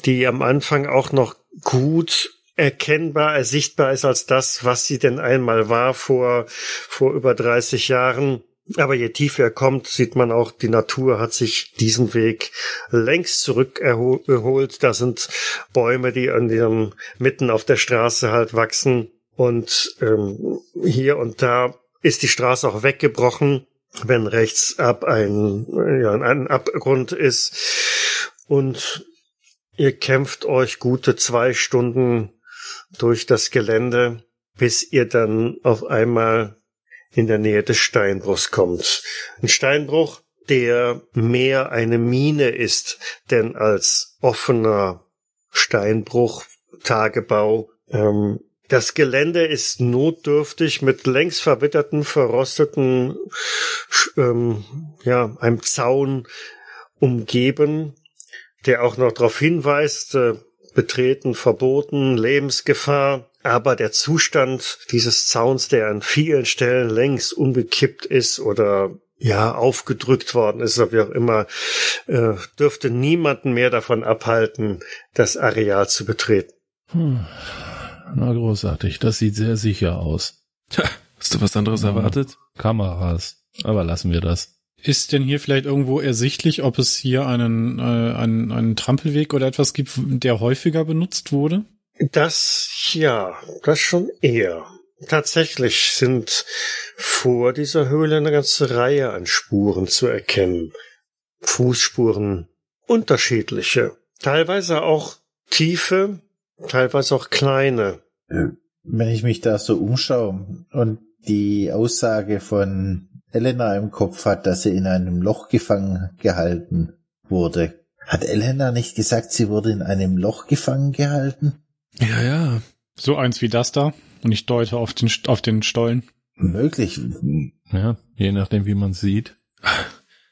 die am Anfang auch noch gut erkennbar, ersichtbar ist als das, was sie denn einmal war vor, vor über 30 Jahren. Aber je tiefer er kommt, sieht man auch, die Natur hat sich diesen Weg längst zurückerholt. Da sind Bäume, die an dem, mitten auf der Straße halt wachsen. Und ähm, hier und da ist die Straße auch weggebrochen, wenn rechts ab ein, ja, ein Abgrund ist. Und ihr kämpft euch gute zwei Stunden durch das Gelände, bis ihr dann auf einmal in der Nähe des Steinbruchs kommt. Ein Steinbruch, der mehr eine Mine ist, denn als offener Steinbruch, Tagebau. Ähm, das Gelände ist notdürftig mit längst verwitterten, verrosteten, ähm, ja, einem Zaun umgeben, der auch noch darauf hinweist, äh, betreten verboten, Lebensgefahr. Aber der Zustand dieses Zauns, der an vielen Stellen längst umgekippt ist oder ja, aufgedrückt worden ist, oder wie auch immer, äh, dürfte niemanden mehr davon abhalten, das Areal zu betreten. Hm. Na großartig, das sieht sehr sicher aus. Tja, hast du was anderes Ja. erwartet? Kameras, aber lassen wir das. Ist denn hier vielleicht irgendwo ersichtlich, ob es hier einen, äh, einen, einen Trampelweg oder etwas gibt, der häufiger benutzt wurde? Das, ja, das schon eher. Tatsächlich sind vor dieser Höhle eine ganze Reihe an Spuren zu erkennen. Fußspuren, unterschiedliche. Teilweise auch tiefe, teilweise auch kleine. Wenn ich mich da so umschaue und die Aussage von Elena im Kopf hat, dass sie in einem Loch gefangen gehalten wurde. Hat Elena nicht gesagt, sie wurde in einem Loch gefangen gehalten? Ja, ja. So eins wie das da. Und ich deute auf den, auf den Stollen. Möglich. Ja, je nachdem, wie man sieht.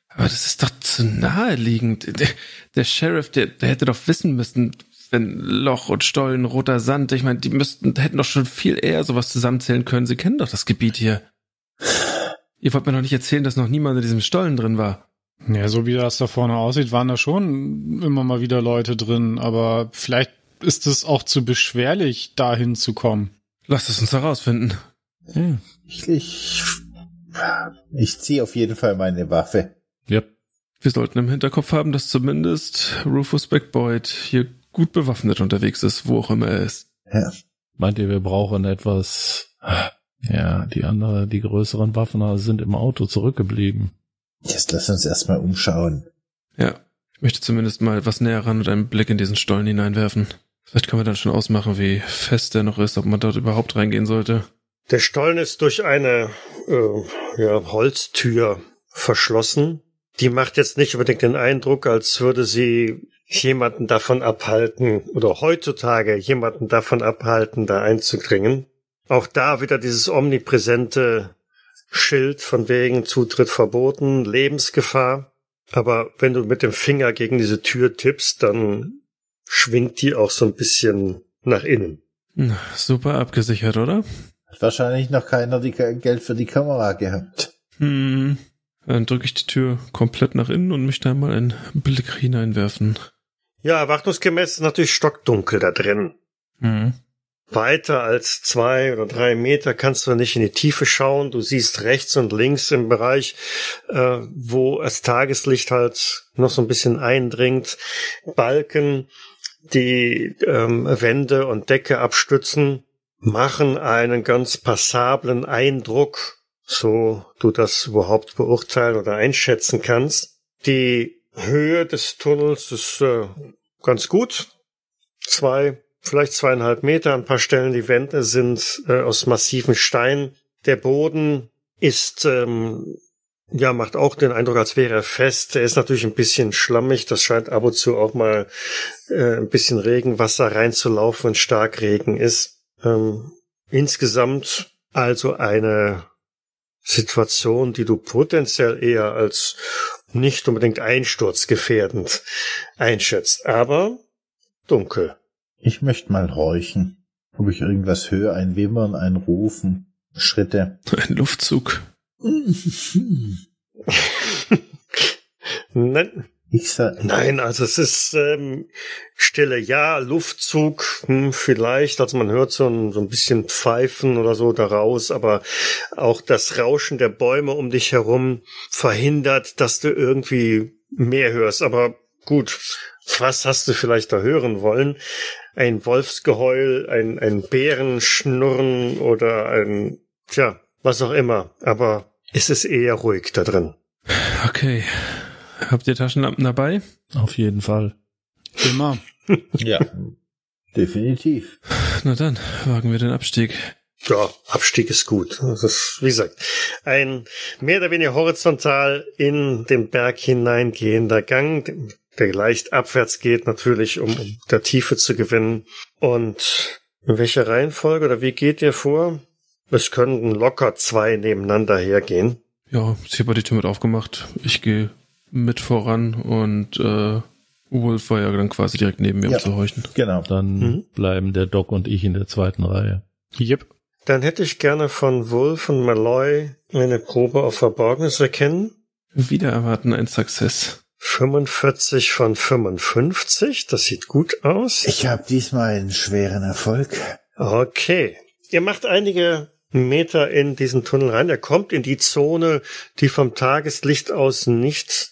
Aber das ist doch zu naheliegend. Der, der Sheriff, der, der hätte doch wissen müssen, wenn Loch und Stollen, roter Sand, ich meine, die müssten, hätten doch schon viel eher sowas zusammenzählen können. Sie kennen doch das Gebiet hier. Ihr wollt mir doch nicht erzählen, dass noch niemand in diesem Stollen drin war. Ja, so wie das da vorne aussieht, waren da schon immer mal wieder Leute drin, aber vielleicht ist es auch zu beschwerlich, dahin zu kommen. Lasst es uns herausfinden. Hm. Ich, ich, ich ziehe auf jeden Fall meine Waffe. Ja, Wir sollten im Hinterkopf haben, dass zumindest Rufus Backboyd hier gut bewaffnet unterwegs ist, wo auch immer er ist. Ja. meint ihr, wir brauchen etwas? Ja, die andere, die größeren Waffen sind im Auto zurückgeblieben. Jetzt lass uns erstmal umschauen. Ja, ich möchte zumindest mal was näher ran und einen Blick in diesen Stollen hineinwerfen. Vielleicht kann man dann schon ausmachen, wie fest der noch ist, ob man dort überhaupt reingehen sollte. Der Stollen ist durch eine äh, ja, Holztür verschlossen. Die macht jetzt nicht unbedingt den Eindruck, als würde sie jemanden davon abhalten oder heutzutage jemanden davon abhalten, da einzudringen. Auch da wieder dieses omnipräsente Schild von wegen Zutritt verboten, Lebensgefahr. Aber wenn du mit dem Finger gegen diese Tür tippst, dann schwingt die auch so ein bisschen nach innen. Super abgesichert, oder? Hat wahrscheinlich noch keiner die Geld für die Kamera gehabt. Hm. Dann drücke ich die Tür komplett nach innen und möchte einmal einen Blick hineinwerfen. Ja, erwartungsgemäß ist natürlich stockdunkel da drin. Hm. Weiter als zwei oder drei Meter kannst du nicht in die Tiefe schauen. Du siehst rechts und links im Bereich, äh, wo das Tageslicht halt noch so ein bisschen eindringt, Balken, die ähm, Wände und Decke abstützen, machen einen ganz passablen Eindruck, so du das überhaupt beurteilen oder einschätzen kannst. Die Höhe des Tunnels ist äh, ganz gut. Zwei, vielleicht zweieinhalb Meter. An ein paar Stellen die Wände sind äh, aus massiven Stein. Der Boden ist ähm, ja, macht auch den Eindruck, als wäre er fest. Er ist natürlich ein bisschen schlammig. Das scheint ab und zu auch mal äh, ein bisschen Regenwasser reinzulaufen, wenn Starkregen ist. Ähm, insgesamt also eine Situation, die du potenziell eher als nicht unbedingt einsturzgefährdend einschätzt, aber dunkel. Ich möchte mal horchen, ob ich irgendwas höre, ein Wimmern, ein Rufen, Schritte. Ein Luftzug. Nein, Ich sag, nein, also es ist ähm, Stille, ja, Luftzug, hm, vielleicht, also man hört so ein, so ein bisschen Pfeifen oder so daraus, aber auch das Rauschen der Bäume um dich herum verhindert, dass du irgendwie mehr hörst. Aber gut, was hast du vielleicht da hören wollen? Ein Wolfsgeheul, ein, ein Bärenschnurren oder ein, tja, was auch immer. Aber es ist eher ruhig da drin. Okay. Habt ihr Taschenlampen dabei? Auf jeden Fall. Immer. ja, definitiv. Na dann, wagen wir den Abstieg. Ja, Abstieg ist gut. Das ist, wie gesagt, ein mehr oder weniger horizontal in den Berg hineingehender Gang, der leicht abwärts geht, natürlich, um, um der Tiefe zu gewinnen. Und in welcher Reihenfolge oder wie geht ihr vor? Es könnten locker zwei nebeneinander hergehen. Ja, ich habe die Tür mit aufgemacht. Ich gehe mit voran und äh, Wolf war ja dann quasi direkt neben mir, Ja. um zu horchen. Genau. Dann Mhm. bleiben der Doc und ich in der zweiten Reihe. Yep. Dann hätte ich gerne von Wolf und Malloy eine Probe auf Verborgenes erkennen. Wieder erwarten ein Success. 45 von 55, das sieht gut aus. Ich habe diesmal einen schweren Erfolg. Okay. Ihr macht einige Meter in diesen Tunnel rein. Er kommt in die Zone, die vom Tageslicht aus nicht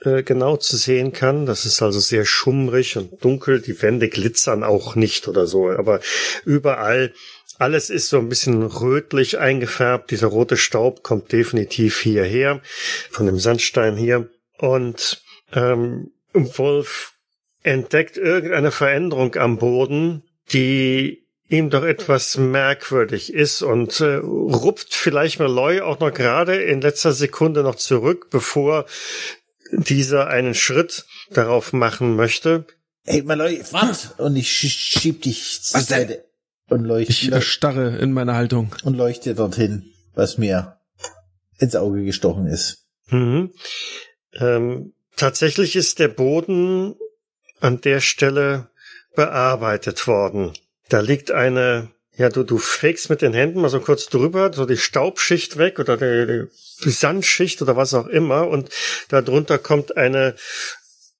äh, genau zu sehen kann. Das ist also sehr schummrig und dunkel. Die Wände glitzern auch nicht oder so. Aber überall, alles ist so ein bisschen rötlich eingefärbt. Dieser rote Staub kommt definitiv hierher, von dem Sandstein hier. Und ähm, Wolf entdeckt irgendeine Veränderung am Boden, die ihm doch etwas merkwürdig ist und äh, rupft vielleicht Malloy auch noch gerade in letzter Sekunde noch zurück, bevor dieser einen Schritt darauf machen möchte. Ey, Malloy, wart! Und ich sch- schieb dich zur Was denn? Seite und leuchte, Ich erstarre in meiner Haltung. und leuchte dorthin, was mir ins Auge gestochen ist. Mhm. Ähm, tatsächlich ist der Boden an der Stelle bearbeitet worden. Da liegt eine, ja, du, du fegst mit den Händen mal so kurz drüber, so die Staubschicht weg oder die, die Sandschicht oder was auch immer und darunter kommt eine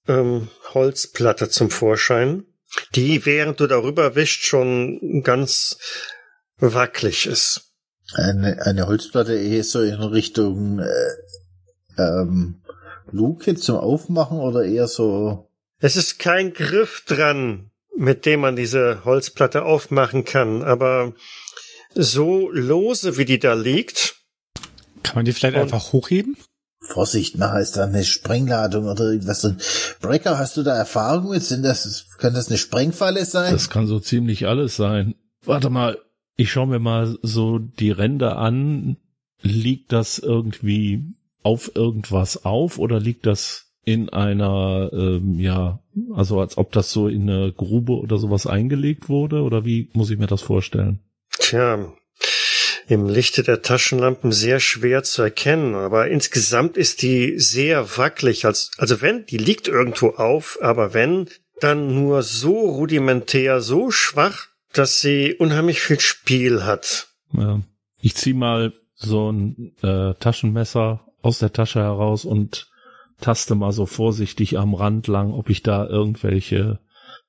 ähm, Holzplatte zum Vorschein, die, während du darüber wischst, schon ganz wackelig ist. Eine, eine Holzplatte eher so in Richtung äh, ähm, Luke zum Aufmachen oder eher so. Es ist kein Griff dran, mit dem man diese Holzplatte aufmachen kann, aber so lose wie die da liegt, Kann man die vielleicht Und- einfach hochheben? Vorsicht, nachher ist da eine Sprengladung oder irgendwas drin. Breaker, hast du da Erfahrung mit? Sind das, kann das eine Sprengfalle sein? Das kann so ziemlich alles sein. Warte mal, ich schaue mir mal so die Ränder an. Liegt das irgendwie auf irgendwas auf oder liegt das in einer, ähm, ja, also als ob das so in eine Grube oder sowas eingelegt wurde? Oder wie muss ich mir das vorstellen? Tja, im Lichte der Taschenlampen sehr schwer zu erkennen, aber insgesamt ist die sehr wackelig. Als, also wenn, die liegt irgendwo auf, aber wenn, dann nur so rudimentär, so schwach, dass sie unheimlich viel Spiel hat. Ja. Ich zieh mal so ein äh, Taschenmesser aus der Tasche heraus und taste mal so vorsichtig am Rand lang, ob ich da irgendwelche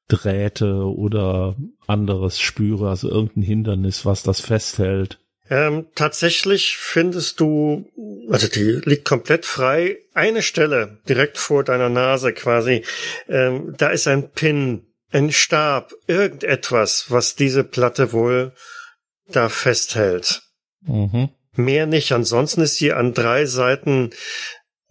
Drähte oder anderes spüre, also irgendein Hindernis, was das festhält. Ähm, tatsächlich findest du, also die liegt komplett frei, eine Stelle direkt vor deiner Nase quasi. Ähm, da ist ein Pin, ein Stab, irgendetwas, was diese Platte wohl da festhält. Mhm. Mehr nicht. Ansonsten ist sie an drei Seiten,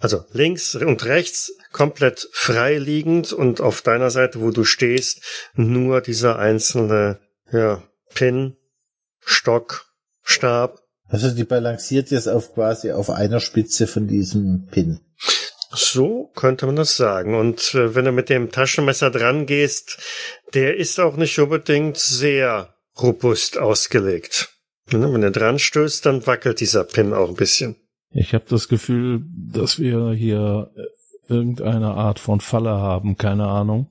also links und rechts, komplett frei liegend und auf deiner Seite, wo du stehst, nur dieser einzelne, ja, Pin, Stock, Stab. Also die balanciert jetzt auf quasi auf einer Spitze von diesem Pin. So könnte man das sagen. Und äh, wenn du mit dem Taschenmesser dran gehst, der ist auch nicht unbedingt sehr robust ausgelegt. Ne, Wenn er dran stößt, dann wackelt dieser Pin auch ein bisschen. Ich habe das Gefühl, dass wir hier äh, irgendeine Art von Falle haben, keine Ahnung,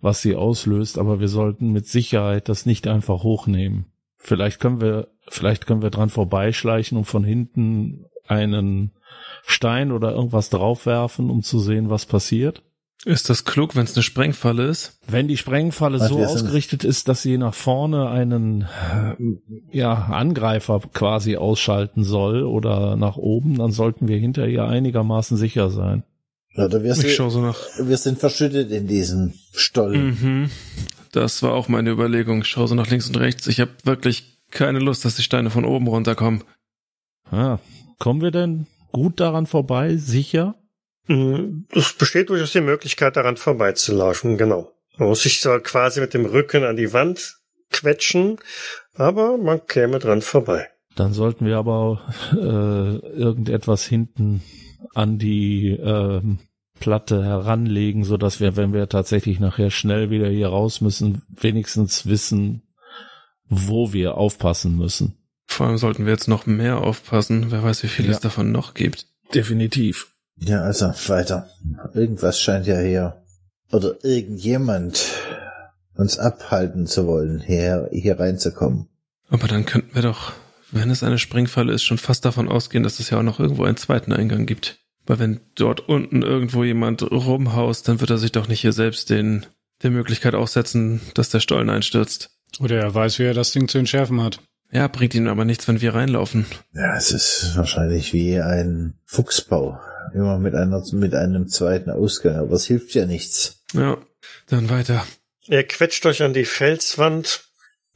was sie auslöst, aber wir sollten mit Sicherheit das nicht einfach hochnehmen. Vielleicht können wir, vielleicht können wir dran vorbeischleichen und von hinten einen Stein oder irgendwas draufwerfen, um zu sehen, was passiert. Ist das klug, wenn es eine Sprengfalle ist? Wenn die Sprengfalle Was so ausgerichtet ist, dass sie nach vorne einen äh, ja, Angreifer quasi ausschalten soll oder nach oben, dann sollten wir hinter ihr einigermaßen sicher sein. Oder wir Ich sind, schaue so nach. wir sind verschüttet in diesem Stollen. Mhm. Das war auch meine Überlegung. Ich schaue so nach links und rechts. Ich habe wirklich keine Lust, dass die Steine von oben runterkommen. Ah, kommen wir denn gut daran vorbei? Sicher? Mm, Es besteht durchaus die Möglichkeit, daran vorbeizulaufen, genau. Man muss sich zwar quasi mit dem Rücken an die Wand quetschen, aber man käme dran vorbei. Dann sollten wir aber äh, irgendetwas hinten an die ähm, Platte heranlegen, so dass wir, wenn wir tatsächlich nachher schnell wieder hier raus müssen, wenigstens wissen, wo wir aufpassen müssen. Vor allem sollten wir jetzt noch mehr aufpassen. Wer weiß, wie viel Ja. es davon noch gibt. Definitiv. Ja, also weiter. Irgendwas scheint ja hier oder irgendjemand uns abhalten zu wollen, hier, hier reinzukommen. Aber dann könnten wir doch, wenn es eine Sprengfalle ist, schon fast davon ausgehen, dass es ja auch noch irgendwo einen zweiten Eingang gibt. Weil wenn dort unten irgendwo jemand rumhaust, dann wird er sich doch nicht hier selbst den, der Möglichkeit aussetzen, dass der Stollen einstürzt. Oder er weiß, wie er das Ding zu entschärfen hat. Ja, bringt ihm aber nichts, wenn wir reinlaufen. Ja, es ist wahrscheinlich wie ein Fuchsbau. Immer mit einer, mit einem zweiten Ausgang, aber es hilft ja nichts. Ja, dann weiter. Ihr quetscht euch an die Felswand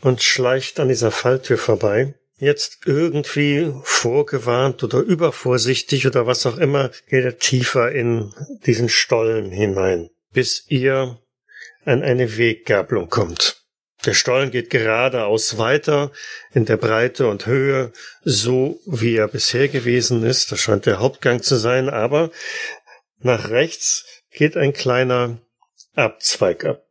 und schleicht an dieser Falltür vorbei. Jetzt irgendwie vorgewarnt oder übervorsichtig oder was auch immer, geht er tiefer in diesen Stollen hinein, bis ihr an eine Weggabelung kommt. Der Stollen geht geradeaus weiter in der Breite und Höhe, so wie er bisher gewesen ist. Das scheint der Hauptgang zu sein, aber nach rechts geht ein kleiner Abzweig ab.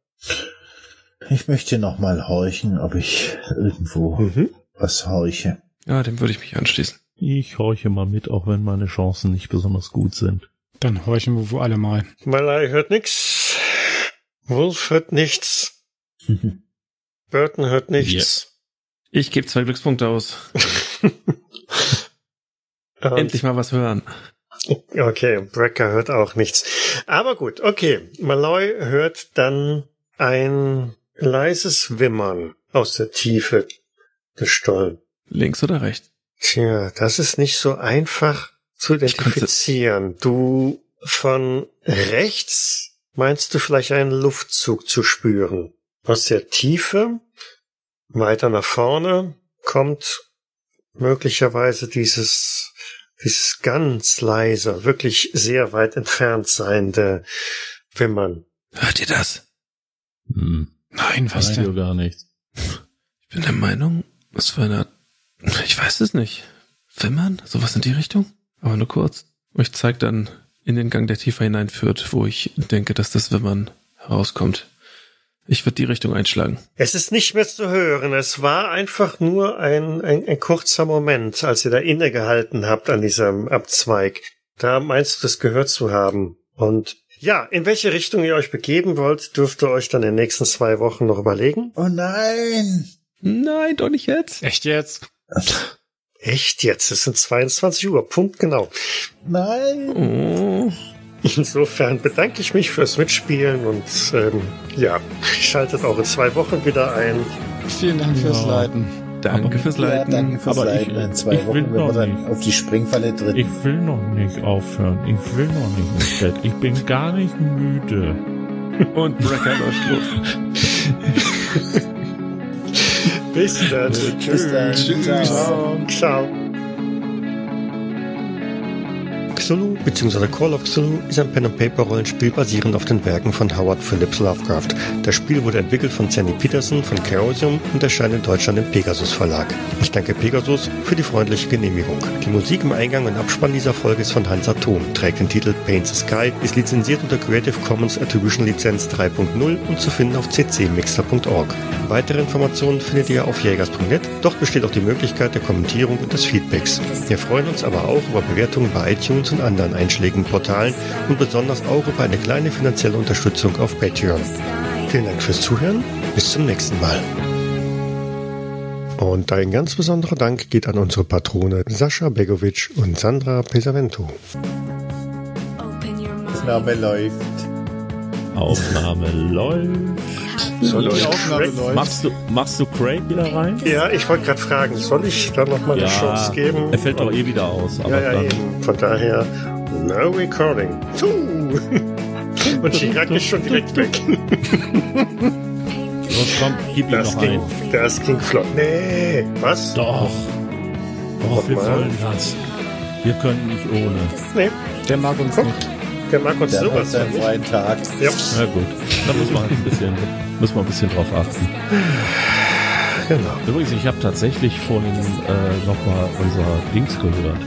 Ich möchte noch mal horchen, ob ich irgendwo Mhm. was horche. Ja, dem würde ich mich anschließen. Ich horche mal mit, auch wenn meine Chancen nicht besonders gut sind. Dann horchen wir wohl alle mal. Malai hört nix. Wolf hört nichts. Burton hört nichts. Ich gebe zwei Glückspunkte aus. Endlich mal was hören. Okay, Brecker hört auch nichts. Aber gut, okay. Malloy hört dann ein leises Wimmern aus der Tiefe des Stollen. Links oder rechts? Tja, das ist nicht so einfach zu identifizieren. Du von rechts meinst du vielleicht einen Luftzug zu spüren. Aus der Tiefe, weiter nach vorne, kommt möglicherweise dieses, dieses ganz leise, wirklich sehr weit entfernt seiende Wimmern. Hört ihr das? Hm. Nein, was Radio denn? gar nichts. Ich bin der Meinung, es war eine, ich weiß es nicht. Wimmern? Sowas in die Richtung? Aber nur kurz. euch zeigt dann in den Gang, der tiefer hineinführt, wo ich denke, dass das Wimmern herauskommt. Ich würde die Richtung einschlagen. Es ist nicht mehr zu hören. Es war einfach nur ein, ein, ein kurzer Moment, als ihr da innegehalten habt an diesem Abzweig. Da meinst du, das gehört zu haben. Und ja, in welche Richtung ihr euch begeben wollt, dürft ihr euch dann in den nächsten zwei Wochen noch überlegen. Oh nein! Nein, doch nicht jetzt. Echt jetzt? Echt jetzt? Es sind 22 Uhr. Punkt genau. Nein! Oh. Insofern bedanke ich mich fürs Mitspielen und ähm, ja, schaltet auch in zwei Wochen wieder ein. Vielen Dank fürs Ja. Leiten. Danke Aber- fürs Ja, Leiten. danke fürs Aber ich- Leiten. In zwei ich will Wochen, wenn wir noch dann nicht. auf die Springfalle treten. Ich will noch nicht aufhören. Ich will noch nicht ins Bett. Ich bin gar nicht müde. Und Brecker läuft los. Bis dann. Bis dann. Ciao. Ciao. Cthulhu bzw. Call of Cthulhu ist ein Pen-and-Paper-Rollenspiel basierend auf den Werken von Howard Phillips Lovecraft. Das Spiel wurde entwickelt von Sandy Peterson von Chaosium und erscheint in Deutschland im Pegasus Verlag. Ich danke Pegasus für die freundliche Genehmigung. Die Musik im Eingang und Abspann dieser Folge ist von Hans Atom, trägt den Titel Paint the Sky, ist lizenziert unter Creative Commons Attribution Lizenz 3.0 und zu finden auf ccmixter.org. Weitere Informationen findet ihr auf jägers.net. Dort besteht auch die Möglichkeit der Kommentierung und des Feedbacks. Wir freuen uns aber auch über Bewertungen bei iTunes und anderen einschlägigen Portalen und besonders auch über eine kleine finanzielle Unterstützung auf Patreon. Vielen Dank fürs Zuhören. Bis zum nächsten Mal. Und ein ganz besonderer Dank geht an unsere Patrone Sascha Begovic und Sandra Pesavento. Aufnahme läuft. Aufnahme läuft. Soll Die ich Aufnahme Craig- läuft. Machst du, machst du Craig wieder rein? Ja, ich wollte gerade fragen, soll ich da nochmal eine Chance geben? er fällt doch eh wieder aus. Aber Ja, ja, dann, eben. Von daher, no recording. Und Chirac ist schon direkt weg. Los, komm, gib ihm Das noch ging, das ging flott. Nee, was? Doch. Doch, wir wollen das. Wir können nicht ohne. Nee, Der mag uns Guck. nicht. Der mag uns Der hat sowas seinen nicht. freien Tag. Ja, Na gut, da muss man ein bisschen, muss man ein bisschen drauf achten. genau. Übrigens, ich habe tatsächlich vorhin äh, nochmal unser Dings gehört.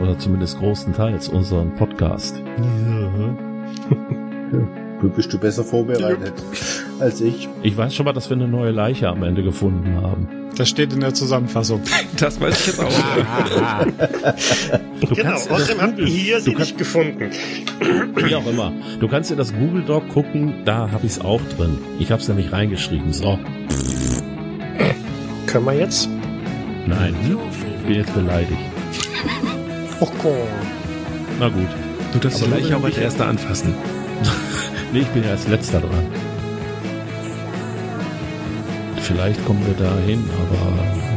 Oder zumindest großenteils unseren Podcast. Du bist du besser vorbereitet als ich. Ich weiß schon mal, dass wir eine neue Leiche am Ende gefunden haben. Das steht in der Zusammenfassung. Das weiß ich jetzt auch. Du Genau, kannst außerdem das habt ihr hier sie du nicht gefunden. Wie auch immer. Du kannst dir das Google Doc gucken, da habe ich es auch drin. Ich habe es nämlich reingeschrieben. So, Können wir jetzt? nein, ich bin jetzt beleidigt. Oh Gott. Na gut. Du darfst Aber nur auch als erster anfassen. Nee, ich bin ja als letzter dran. Vielleicht kommen wir da hin, aber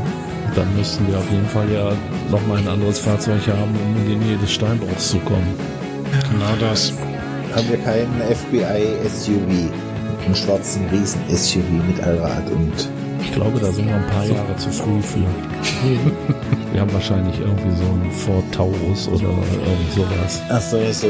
dann müssten wir auf jeden Fall ja nochmal ein anderes Fahrzeug haben, um in die Nähe des Steinbruchs zu kommen. Genau das. Haben wir keinen FBI-SUV. Einen schwarzen Riesen-SUV mit Allrad und Ich glaube, da sind wir ein paar Jahre zu früh für. wir haben wahrscheinlich irgendwie so einen Ford Taurus oder irgend sowas. ach so, so,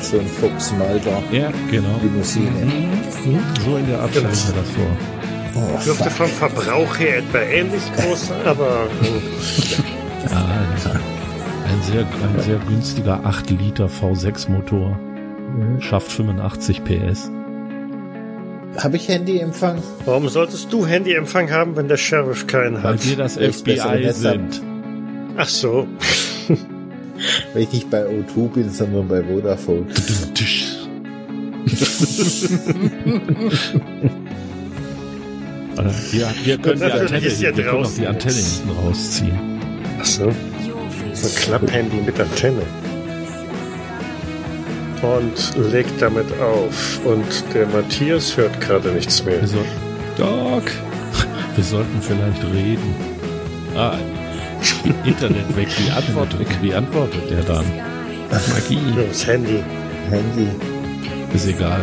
so ein Fuchs Malta Ja, genau. Limousine. Mhm. So in der Art stelle ich mir das vor. Oh, Dürfte fuck. vom Verbrauch her etwa ähnlich groß sein, aber Ja, ein sehr, ein sehr günstiger 8 Liter V6 Motor. Schafft 85 PS. Habe ich Handyempfang? warum solltest du Handyempfang haben, wenn der Sheriff keinen Weil hat? wir das FBI sind. Ach so. Weil ich nicht bei O2 bin, sondern bei Vodafone. Äh, Wir, wir können die Antenne, ist ja wir können auch draußen die Antenne hinten rausziehen. Ach so. So ein Klapphandy mit Antenne. Und legt damit auf. Und der Matthias hört gerade nichts mehr. Wir soll, Doc, wir sollten vielleicht reden. Ah, Internet weg. Wie antwortet, wie antwortet der dann? Magie. Ja, Das Handy. Handy. Ist egal.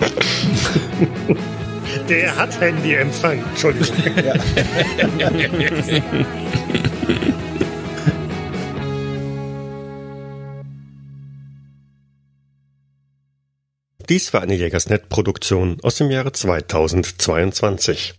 Der hat Handyempfang. Entschuldigung. Dies war eine Jägersnet-Produktion aus dem Jahre 2022.